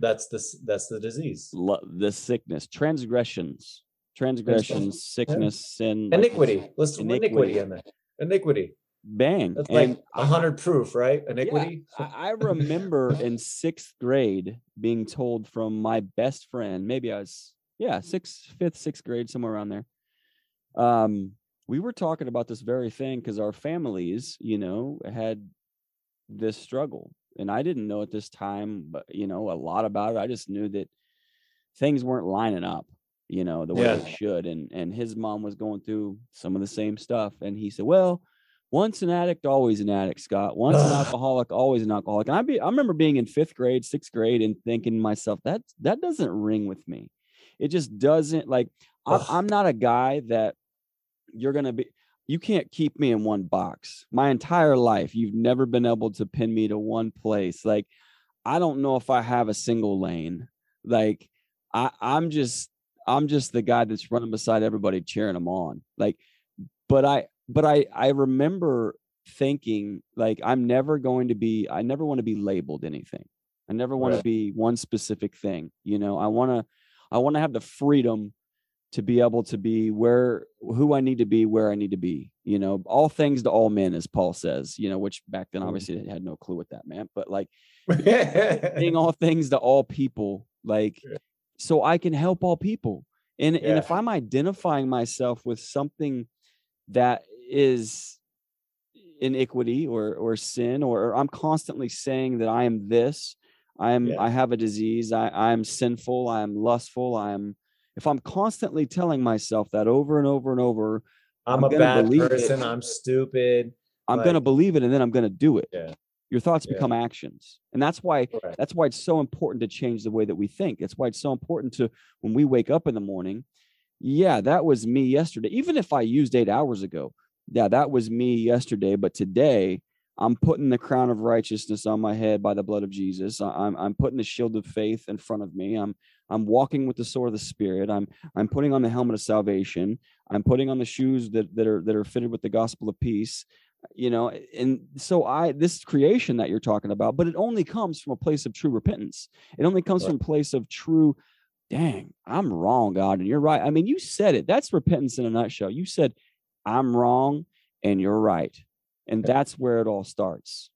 that's the that's the disease Lo- the sickness, transgressions, transgressions, sickness, sin, like, iniquity let's iniquity. iniquity. in there iniquity Bang. that's and like a hundred proof right iniquity I, I remember in sixth grade being told from my best friend, maybe I was, yeah, sixth, fifth, sixth grade, somewhere around there. Um, we were talking about this very thing because our families, you know, had this struggle. And I didn't know at this time, but you know, a lot about it. I just knew that things weren't lining up, you know, the way Yeah. they should. And and his mom was going through some of the same stuff. And he said, Well, once an addict, always an addict, Scott. Once an alcoholic, always an alcoholic. And I be I remember being in fifth grade, sixth grade, and thinking to myself, that that doesn't ring with me. It just doesn't like I'm, I'm not a guy that you're gonna be you can't keep me in one box my entire life you've never been able to pin me to one place like i don't know if i have a single lane like i i'm just i'm just the guy that's running beside everybody cheering them on like but i but i i remember thinking like i'm never going to be i never want to be labeled anything i never want Right. to be one specific thing you know i want to i want to have the freedom to be able to be where who I need to be, where I need to be. You know, all things to all men, as Paul says. You know, which back then Mm. obviously had no clue what that meant, but like being all things to all people, like so I can help all people. And and if I'm identifying myself with something that is iniquity or or sin, or, or I'm constantly saying that I am this, I'm Yeah. I have a disease, I I'm sinful, I'm lustful, I'm if I'm constantly telling myself that over and over and over, I'm, I'm a bad believe it. person. I'm stupid. I'm going to believe it and then I'm going to do it. Yeah. Your thoughts Yeah. become actions. And that's why Correct. that's why it's so important to change the way that we think. It's why it's so important to when we wake up in the morning, yeah, that was me yesterday. Even if I used 8 hours ago, yeah, that was me yesterday, but today I'm putting the crown of righteousness on my head by the blood of Jesus. I'm I'm putting the shield of faith in front of me. I'm I'm walking with the sword of the spirit. I'm I'm putting on the helmet of salvation. I'm putting on the shoes that that are that are fitted with the gospel of peace. You know, and so I this creation that you're talking about, but it only comes from a place of true repentance. It only comes Right. from a place of true dang, I'm wrong, God, and you're right. I mean, you said it. That's repentance in a nutshell. You said, I'm wrong and you're right. And that's where it all starts.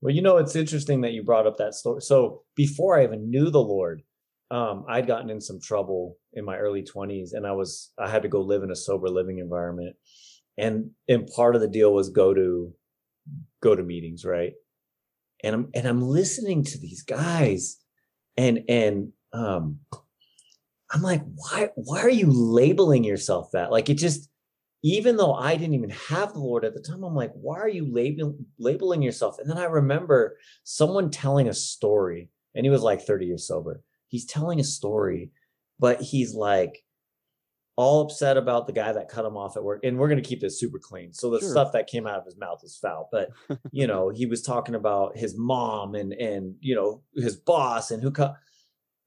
Well, you know, it's interesting that you brought up that story. So before I even knew the Lord, um, I'd gotten in some trouble in my early 20s and I was I had to go live in a sober living environment. And and part of the deal was go to go to meetings, right? And I'm and I'm listening to these guys and and um I'm like, why why are you labeling yourself that? Like it just even though I didn't even have the Lord at the time, I'm like, why are you labeling labeling yourself? And then I remember someone telling a story, and he was like 30 years sober. He's telling a story, but he's like all upset about the guy that cut him off at work. And we're gonna keep this super clean. So the Sure. stuff that came out of his mouth is foul. But you know, he was talking about his mom and and you know his boss and who cut.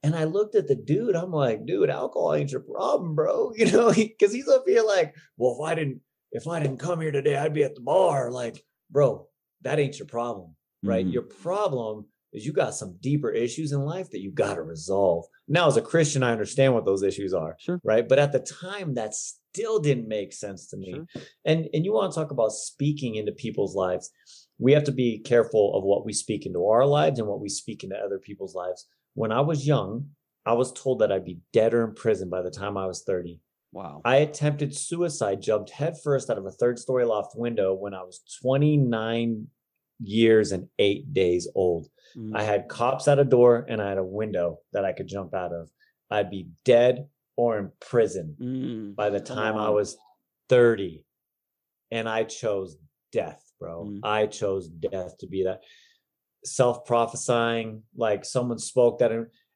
And I looked at the dude. I'm like, dude, alcohol ain't your problem, bro. You know, because he's up here like, well, if I didn't, if I didn't come here today, I'd be at the bar. Like, bro, that ain't your problem, right? Mhm. Your problem is you got some deeper issues in life that you got to resolve. Now, as a Christian, I understand what those issues are, Sure. right? But at the time, that still didn't make sense to me. Sure. And and you want to talk about speaking into people's lives. We have to be careful of what we speak into our lives and what we speak into other people's lives. When I was young, I was told that I'd be dead or in prison by the time I was 30. Wow. I attempted suicide, jumped headfirst out of a third story loft window when I was 29 years and eight days old. Mhm. I had cops at a door and I had a window that I could jump out of. I'd be dead or in prison Mm. by the time I was 30. And I chose death, bro. Mm. I chose death to be that self prophesying, like someone spoke that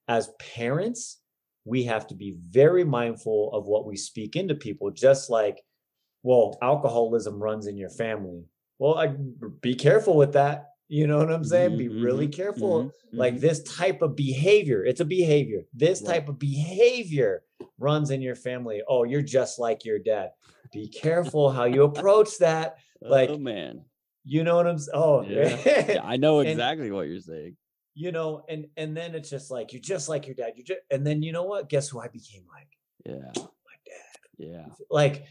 as parents, we have to be very mindful of what we speak into people, just like, well, alcoholism runs in your family. Well, I be careful with that. You know what I'm saying? be Mhm, really mhm, careful mhm, like mhm. this type of behavior it's a behavior this Right. type of behavior runs in your family oh you're just like your dad be careful how you approach that like oh man. You know what i'm saying? oh Yeah. Yeah, I know And- exactly what you're saying. you know and and then it's just like you're just like your dad you just and then you know what guess who i became like Yeah. my dad Yeah. like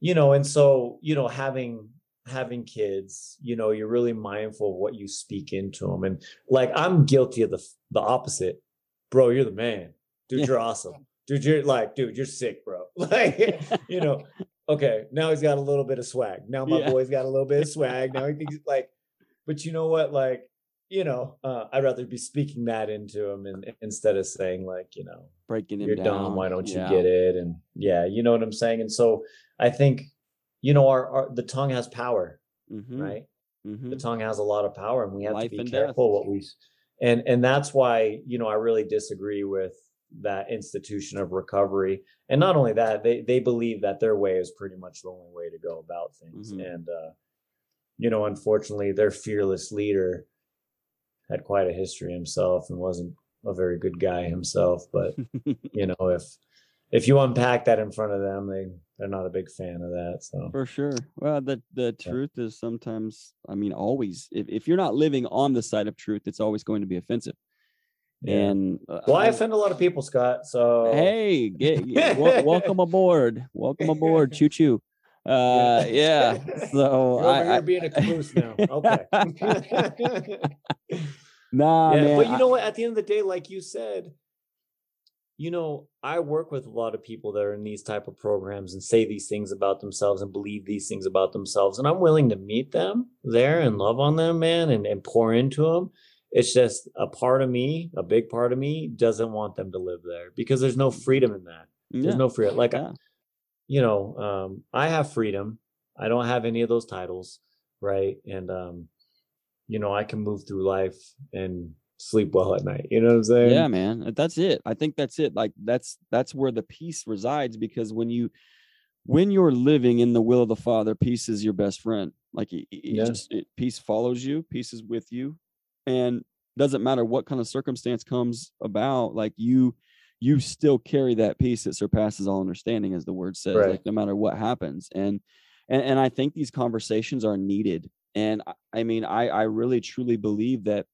you know and so you know having having kids you know you're really mindful of what you speak into them and like i'm guilty of the the opposite bro you're the man dude you're awesome dude you're like dude you're sick bro like you know okay now he's got a little bit of swag now my Yeah. boy's got a little bit of swag now he thinks like but you know what like you know uh, i'd rather be speaking that into him and instead of saying like you know Breaking him you're down. dumb why don't you get it and yeah you know what i'm saying and so i think you know our, our the tongue has power Mhm, right mhm. the tongue has a lot of power and we have Life to be and death. careful what we and and that's why you know i really disagree with that institution of recovery and not only that they they believe that their way is pretty much the only way to go about things Mhm. and uh you know unfortunately their fearless leader had quite a history himself and wasn't a very good guy himself but you know if if you unpack that in front of them they they're not a big fan of that so For sure. Well, the the truth is sometimes, I mean, always. If if you're not living on the side of truth, it's always going to be offensive. Yeah. And uh, well, I I- offend a lot of people, Scott. So hey, get, wel- welcome aboard. Welcome aboard. Choo choo. Uh, yeah. So You're I, I being a caboose now. Okay. nah, yeah, man. but you know what? At the end of the day, like you said, you know, I work with a lot of people that are in these type of programs and say these things about themselves and believe these things about themselves, and I'm willing to meet them there and love on them, man, and, and pour into them. It's just a part of me, a big part of me, doesn't want them to live there because there's no freedom in that. There's no freedom. Like, yeah. you know, um, I have freedom. I don't have any of those titles, right? And um, you know, I can move through life and sleep well at night. You know what I'm saying? yeah man that's it i think that's it like that's that's where the peace resides because when you when you're living in the will of the father peace is your best friend like it, it Yeah. just it, peace follows you peace is with you and doesn't matter what kind of circumstance comes about like you you still carry that peace that surpasses all understanding as the word says Right. like no matter what happens and and and i think these conversations are needed and I- i mean i i really truly believe that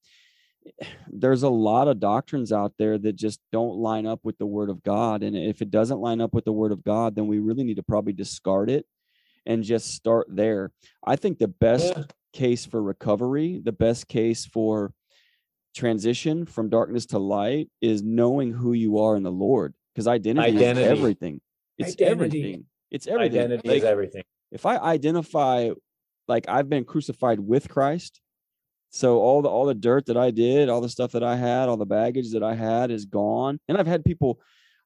there's a lot of doctrines out there that just don't line up with the word of God. And if it doesn't line up with the word of God, then we really need to probably discard it and just start there. I think the best Yeah. case for recovery, the best case for transition from darkness to light is knowing who you are in the Lord. Because identity, Identity. is everything. It's Identity. everything. It's everything. Identity Like, is everything. if I identify like I've been crucified with Christ, so all the all the dirt that I did, all the stuff that I had, all the baggage that I had is gone. And I've had people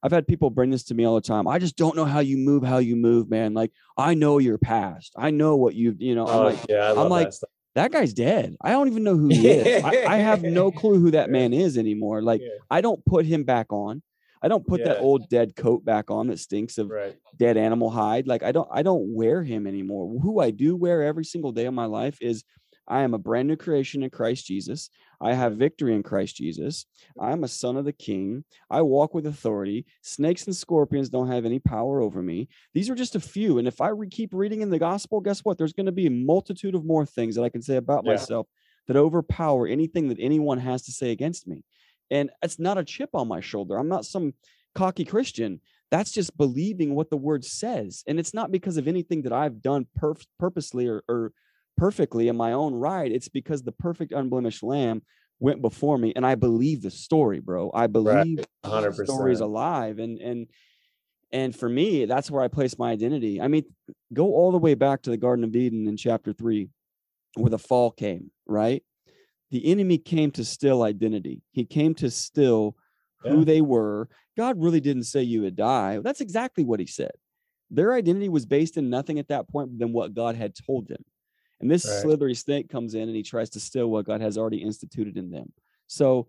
I've had people bring this to me all the time. I just don't know how you move, how you move, man. Like I know your past. I know what you've, you know, I'm Oh, like yeah, I love like, that that guy's dead. I don't even know who he is. I, I have no clue who that man is anymore. Like Yeah, I don't put him back on. I don't put that old dead coat back on that stinks of right. dead animal hide. Like I don't I don't wear him anymore. Who I do wear every single day of my life is I am a brand new creation in Christ Jesus. I have victory in Christ Jesus. I'm a son of the king. I walk with authority. Snakes and scorpions don't have any power over me. These are just a few. And if I re- keep reading in the gospel, guess what? There's going to be a multitude of more things that I can say about Yeah. myself that overpower anything that anyone has to say against me. And it's not a chip on my shoulder. I'm not some cocky Christian that's just believing what the word says and it's not because of anything that i've done perf- purposely or, or perfectly in my own right it's because the perfect unblemished lamb went before me and i believe the story bro. I believe the 100%. story is alive and and and for me that's where i place my identity. I mean go all the way back to the garden of eden in chapter 3 where the fall came right? The enemy came to steal identity. He came to still who they were. God really didn't say you would die. That's exactly what he said. Their identity was based in nothing at that point than what god had told them and this Right. slithery snake comes in and he tries to steal what god has already instituted in them. So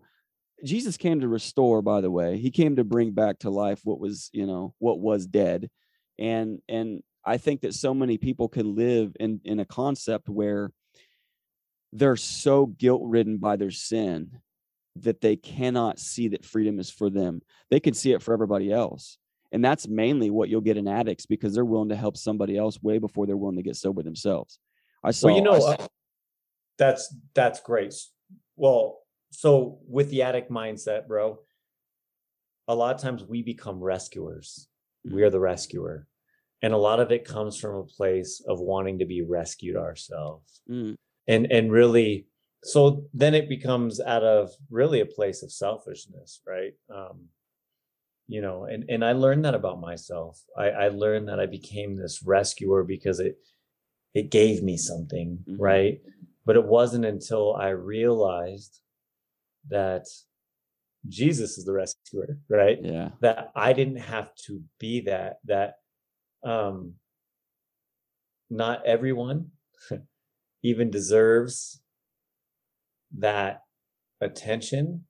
jesus came to restore by the way. He came to bring back to life what was you know what was dead. And and i think that so many people can live in in a concept where they're so guilt ridden by their sin that they cannot see that freedom is for them. They can see it for everybody else. And that's mainly what you'll get in addicts because they're willing to help somebody else way before they're willing to get sober themselves i saw well, you know, saw- uh, that's that's great. Well, so with the addict mindset, bro, a lot of times we become rescuers. We are the rescuer. And a lot of it comes from a place of wanting to be rescued ourselves. Mm, And and really so then it becomes out of really a place of selfishness, right? Um you know, and and I learned that about myself. I I learned that I became this rescuer because it it gave me something, Mhm. right? But it wasn't until I realized that Jesus is the rescuer, right? yeah That I didn't have to be that, that um not everyone even deserves that attention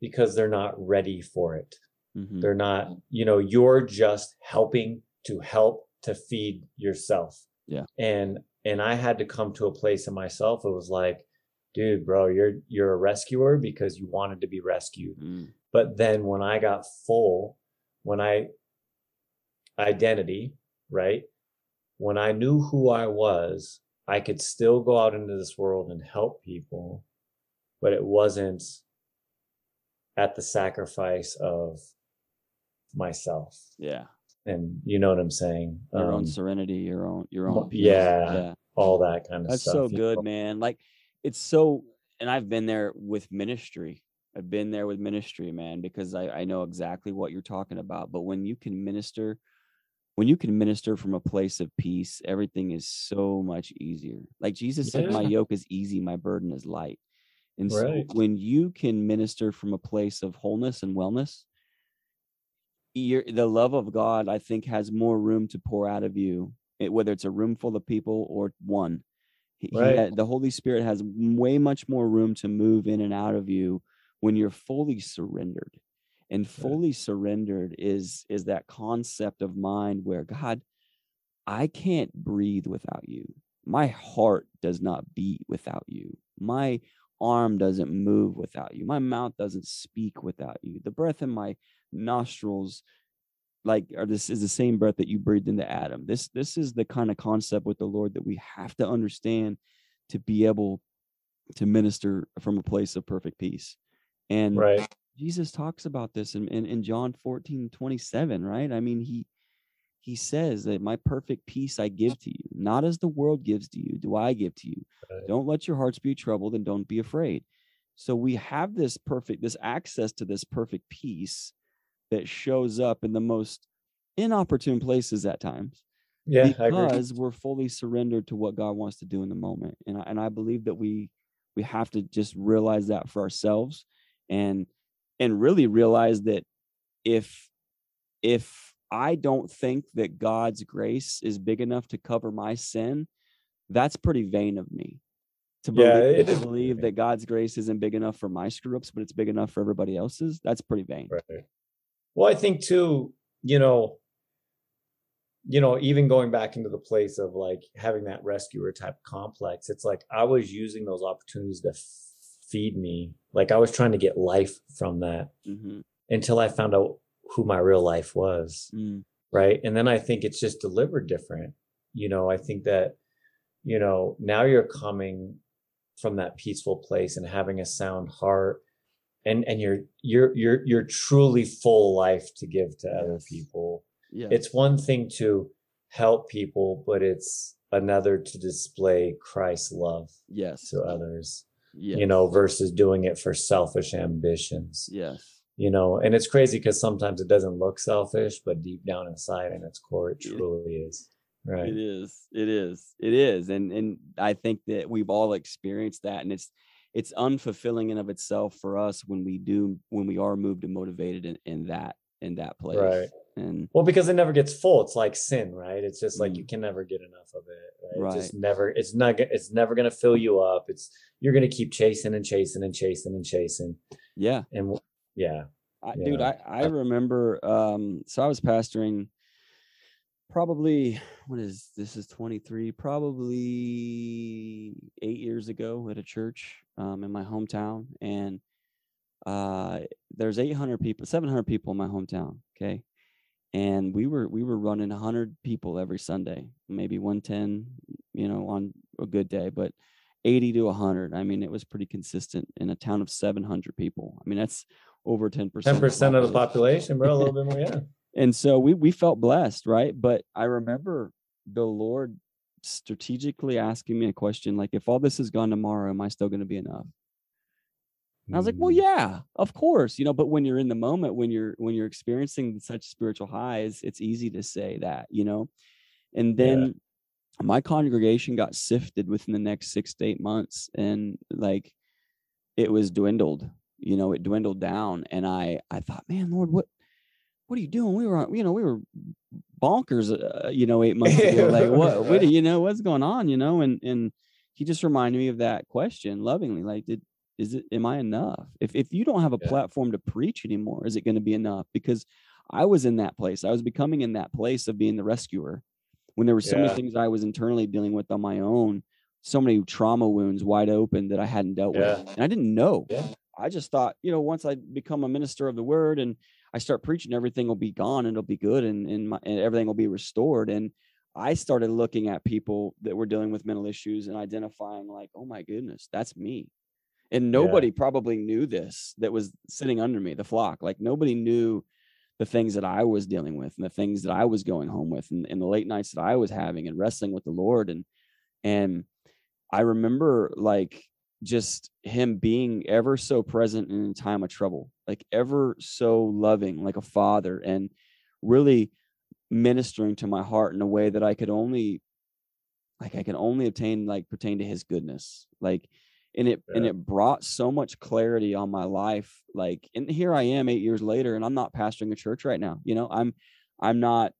because they're not ready for it. mhm, They're not, you know, you're just helping to help to feed yourself. Yeah. And and I had to come to a place in myself. It was like, dude, bro, you're you're a rescuer because you wanted to be rescued. mm, But then when I got full, when I identity, right? When I knew who I was, I could still go out into this world and help people, but it wasn't at the sacrifice of myself. Yeah. And you know what I'm saying? Your Um, own serenity, your own your own peace. yeah, Yeah. all that kind of That's stuff. That's so good, know? man. Like it's so and I've been there with ministry. I've been there with ministry, man, because I, I know exactly what you're talking about. But when you can minister, when you can minister from a place of peace, everything is so much easier. Like Jesus said, My yoke is easy, my burden is light. And so when you can minister from a place of wholeness and wellness, you're, the love of God, I think, has more room to pour out of you, it- whether it's a room full of people or one. He, he Right. ha- the Holy Spirit has way much more room to move in and out of you when you're fully surrendered. And fully surrendered is is that concept of mind where God, I can't breathe without you. My heart does not beat without you. My arm doesn't move without you. My mouth doesn't speak without you. The breath in my nostrils like or this is the same breath that you breathed into Adam. This this is the kind of concept with the Lord that we have to understand to be able to minister from a place of perfect peace. And Right. Jesus talks about this in, in, in John 14, 27, right? I mean, he he says that my perfect peace I give to you, not as the world gives to you, do I give to you. Right. Don't let your hearts be troubled and don't be afraid. So we have this perfect, this access to this perfect peace that shows up in the most inopportune places at times Yeah, I agree. because we're fully surrendered to what God wants to do in the moment. And I, and I believe that we we have to just realize that for ourselves and and really realize that if if I don't think that God's grace is big enough to cover my sin, that's pretty vain of me. To believe, it to believe that God's grace isn't big enough for my screw ups, but it's big enough for everybody else's, that's pretty vain. Right. Well, I think too, you know, you know, even going back into the place of like having that rescuer type complex, it's like I was using those opportunities to f- feed me. Like I was trying to get life from that hmm until I found out who my real life was. Mm, right and then i think it's just delivered different you know i think that you know now you're coming from that peaceful place and having a sound heart and and you're you're you're you're truly full life to give to other people yeah. it's one thing to help people but it's another to display christ's love yes. to others yes. you know versus doing it for selfish ambitions Yes. you know and it's crazy because sometimes it doesn't look selfish but deep down inside in its core it truly is right It is. It is. It is. And and I think that we've all experienced that and it's it's unfulfilling in of itself for us when we do when we are moved and motivated in, in that in that place. Right. And well because it never gets full it's like sin right it's just like Mm. you can never get enough of it right, Right. It just never it's not it's never going to fill you up it's you're going to keep chasing and chasing and chasing and chasing yeah. and yeah I, dude, know, I, I remember um so I was pastoring probably what is this is 23 probably 8 years ago at a church um in my hometown and uh there's 800 people 700 people in my hometown okay? And we were we were running 100 people every Sunday maybe 110 you know on a good day but 80 to 100 I mean it was pretty consistent in a town of 700 people. I mean that's over 10% 10% of the population bro a little bit more yeah. And so we we felt blessed right? But i remember the lord strategically asking me a question like if all this is gone tomorrow am i still going to be enough? And i was like well Mm, yeah of course you know but when you're in the moment when you're when you're experiencing such spiritual highs it's easy to say that you know? And Yeah. then my congregation got sifted within the next six to eight months and like it was dwindled you know it dwindled down and i i thought man lord what what are you doing? We were you know we were bonkers uh, you know eight months ago like what what do you know what's going on? you know and and he just reminded me of that question lovingly like did is it am i enough? If if you don't have a Yeah. platform to preach anymore is it going to be enough? because i was in that place i was becoming in that place of being the rescuer when there were so many things i was internally dealing with on my own so many trauma wounds wide open that i hadn't dealt Yeah. with and i didn't know. Yeah. i just thought you know once i become a minister of the word and i start preaching everything will be gone and it'll be good and, and, my, and everything will be restored. And i started looking at people that were dealing with mental issues and identifying like oh my goodness that's me. And nobody probably knew this that was sitting under me the flock. Like nobody knew the things that i was dealing with and the things that i was going home with and, and the late nights that i was having and wrestling with the lord. And and i remember like just him being ever so present in a time of trouble like ever so loving like a father and really ministering to my heart in a way that i could only like i can only obtain like pertain to his goodness like and it yeah. and it brought so much clarity on my life like and here i am eight years later and i'm not pastoring a church right now you know i'm i'm not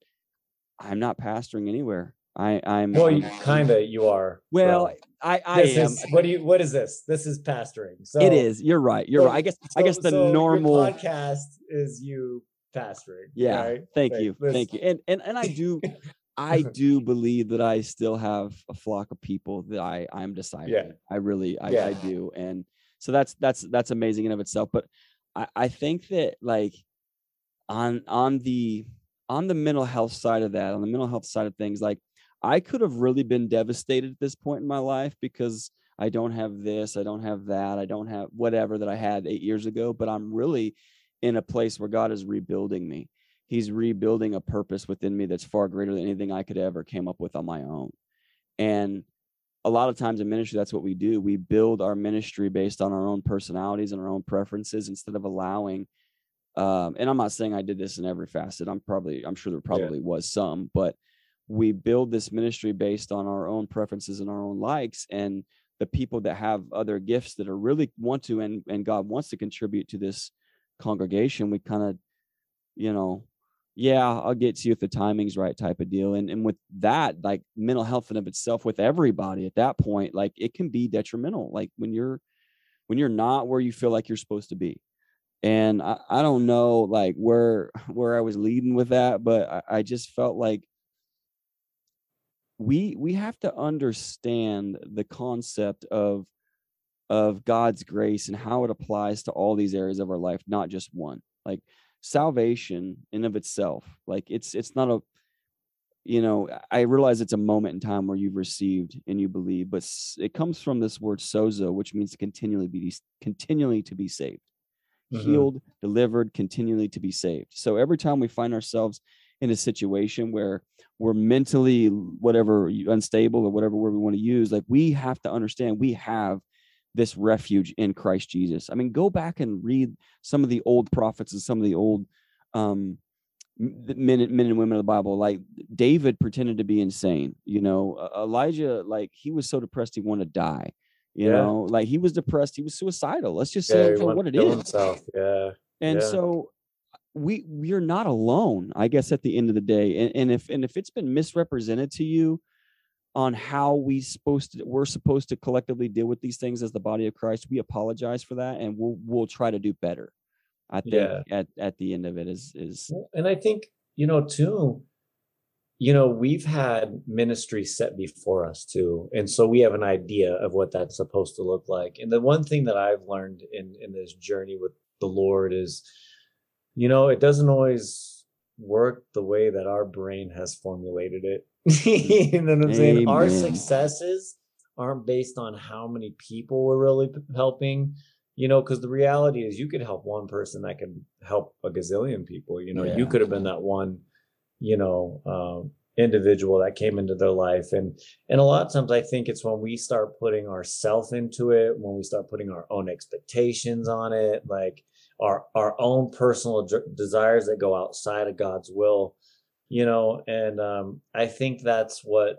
i'm not pastoring anywhere i i'm well you kind of you are well bro. i i this am is, what do you what is this this is pastoring so it is you're right you're so, right i guess so, i guess the so normal podcast is you pastoring yeah right? thank like, you this... thank you and and and i do I do believe that I still have a flock of people that I I'm discipling. Yeah. I really I, yeah. I do. And so that's that's that's amazing in of itself. But I, I think that like on on the on the mental health side of that, on the mental health side of things, like I could have really been devastated at this point in my life because I don't have this, I don't have that, I don't have whatever that I had eight years ago, but I'm really in a place where God is rebuilding me he's rebuilding a purpose within me that's far greater than anything I could ever came up with on my own. And a lot of times in ministry, that's what we do. We build our ministry based on our own personalities and our own preferences instead of allowing. Um, and I'm not saying I did this in every facet. I'm probably, I'm sure there probably yeah. was some, but we build this ministry based on our own preferences and our own likes. And the people that have other gifts that are really want to and and God wants to contribute to this congregation, we kind of, you know, yeah, I'll get to you if the timing's right type of deal. And and with that, like mental health in of itself with everybody at that point, like it can be detrimental. Like when you're when you're not where you feel like you're supposed to be. And I, I don't know like where where I was leading with that, but I, I just felt like we we have to understand the concept of of God's grace and how it applies to all these areas of our life, not just one. Like salvation in of itself like it's it's not a you know i realize it's a moment in time where you've received and you believe but it comes from this word sozo which means to continually be continually to be saved mm-hmm. healed delivered continually to be saved so every time we find ourselves in a situation where we're mentally whatever unstable or whatever word we want to use like we have to understand we have this refuge in Christ Jesus. I mean, go back and read some of the old prophets and some of the old um, men, men and women of the Bible. Like David pretended to be insane. You know, Elijah, like he was so depressed he wanted to die. You yeah. know, like he was depressed, he was suicidal. Let's just say yeah, for what it is. Himself. Yeah. And yeah. so we we're not alone, I guess, at the end of the day. And, and if and if it's been misrepresented to you, on how we supposed to we're supposed to collectively deal with these things as the body of Christ. We apologize for that and we'll we'll try to do better. I think yeah. at at the end of it is is and I think, you know, too, you know, we've had ministry set before us too. And so we have an idea of what that's supposed to look like. And the one thing that I've learned in in this journey with the Lord is, you know, it doesn't always work the way that our brain has formulated it you know what I'm saying? Amen. Our successes aren't based on how many people we're really helping, you know, because the reality is you could help one person that could help a gazillion people. You know, yeah. you could have been that one, you know, um, individual that came into their life. And and a lot of times I think it's when we start putting ourselves into it, when we start putting our own expectations on it, like our our own personal desires that go outside of God's will you know and um i think that's what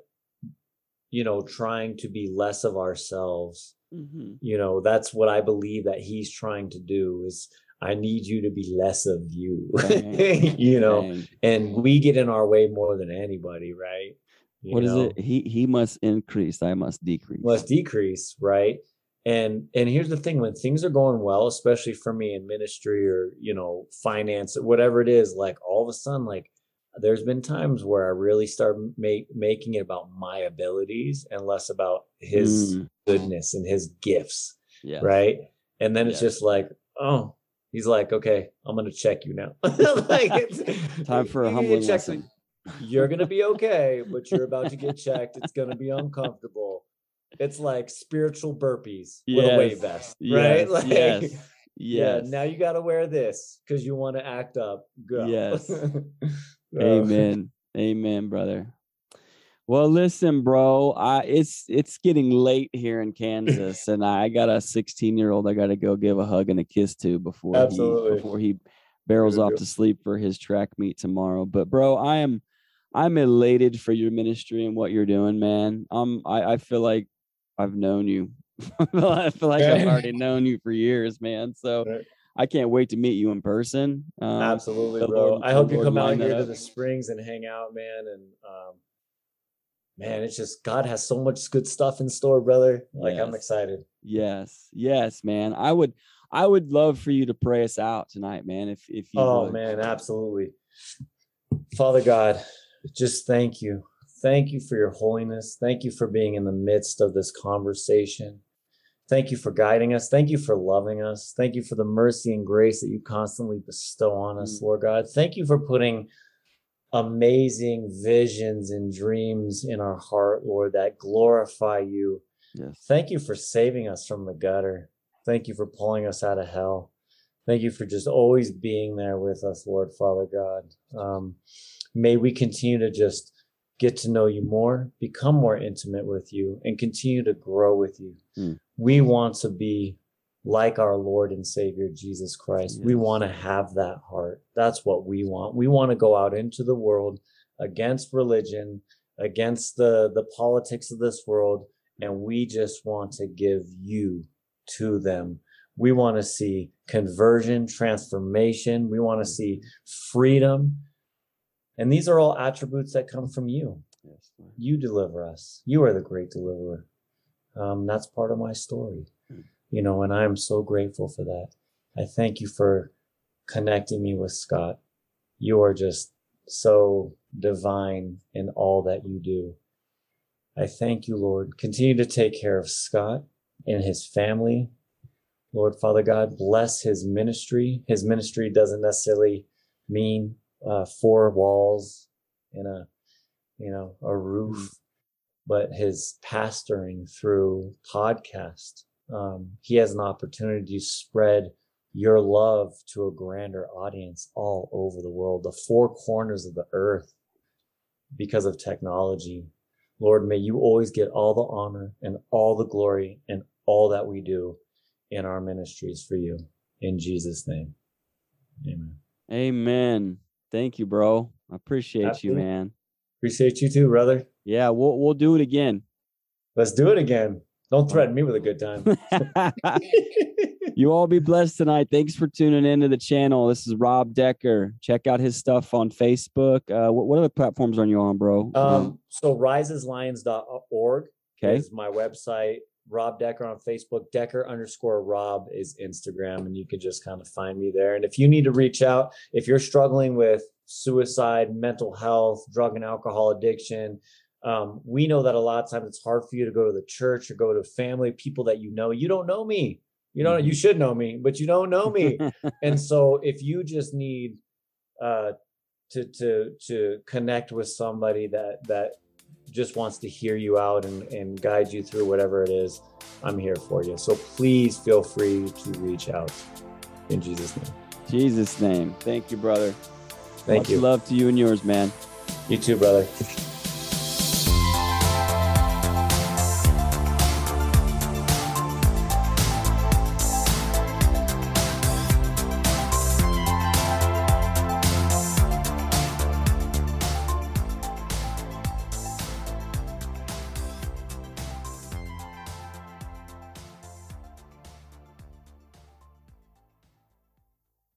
you know trying to be less of ourselves mm-hmm. you know that's what i believe that he's trying to do is i need you to be less of you you know and we get in our way more than anybody right? You what know? is it? He he must increase i must decrease. Must decrease right and and here's the thing when things are going well especially for me in ministry or you know finance whatever it is like all of a sudden like there's been times where I really start make, making it about my abilities and less about his mm. goodness and his gifts. Yeah. Right. And then it's just like, oh, he's like, okay, I'm going to check you now. like, Time for a humbling lesson. You're going to be okay, but you're about to get checked. It's going to be uncomfortable. It's like spiritual burpees with a weight Yes, vest, yes, right? Like, yes, Yeah, now you got to wear this because you want to act up. Go. Yes. Amen. Amen, brother. Well, listen, bro. I it's it's getting late here in Kansas, and I got a 16 year old I got to go give a hug and a kiss to before Absolutely. he before he barrels off to sleep for his track meet tomorrow. But bro, I am I'm elated for your ministry and what you're doing, man. Um, I I feel like I've known you. I feel like I've already known you for years, man. So Right. I can't wait to meet you in person. Um, Absolutely, bro. Lord- I hope you come out here to the springs and hang out, man. And um, man, it's just God has so much good stuff in store, brother. Like I'm excited. Yes, yes, man. I would, I would love for you to pray us out tonight, man. If if you Oh would. man, absolutely. Father God, just thank you. Thank you for your holiness. Thank you for being in the midst of this conversation. Thank you for guiding us. Thank you for loving us. Thank you for the mercy and grace that you constantly bestow on us, Mm. Lord God. Thank you for putting amazing visions and dreams in our heart, Lord, that glorify you. yes, Thank you for saving us from the gutter. Thank you for pulling us out of hell. Thank you for just always being there with us, Lord Father God. Um, may we continue to just get to know you more, become more intimate with you, and continue to grow with you. Hmm. We want to be like our Lord and Savior Jesus Christ. We want to have that heart. That's what we want. We want to go out into the world against religion, against the, the politics of this world, and we just want to give you to them. We want to see conversion, transformation. We want to see freedom. And these are all attributes that come from you. yes. You deliver us. You are the great deliverer. Um, that's part of my story, Hmm. you know, and I'm so grateful for that. I thank you for connecting me with Scott. You are just so divine in all that you do. I thank you, Lord. Continue to take care of Scott and his family. Lord Father God, bless his ministry. His ministry doesn't necessarily mean uh, four walls and a, you know, a roof, but his pastoring through podcast. Um, he has an opportunity to spread your love to a grander audience all over the world, the four corners of the earth, because of technology. Lord, may you always get all the honor and all the glory and all that we do in our ministries for you. In Jesus' name. Amen. Amen. Thank you, bro. I appreciate Absolutely. you, man. Appreciate you too, brother. Yeah, we'll we'll do it again. Let's do it again. Don't threaten me with a good time. you all be blessed tonight. Thanks for tuning into the channel. This is Rob Decker. Check out his stuff on Facebook. Uh, what, what other platforms are you on, bro? um, so riseaslions.org okay. is my website. Rob Decker on Facebook. Decker underscore Rob is Instagram, and you can just kind of find me there. And if you need to reach out, if you're struggling with suicide, mental health, drug and alcohol addiction, um, we know that a lot of times it's hard for you to go to the church or go to family, people that you know. You don't know me. You don't. You should know me, but you don't know me. and so if you just need uh, to to to connect with somebody that that just wants to hear you out and, and guide you through whatever it is, I'm here for you. So please feel free to reach out in Jesus' name. Jesus' name. Thank you, brother. Thank Much you. love to you and yours, man. You too, brother.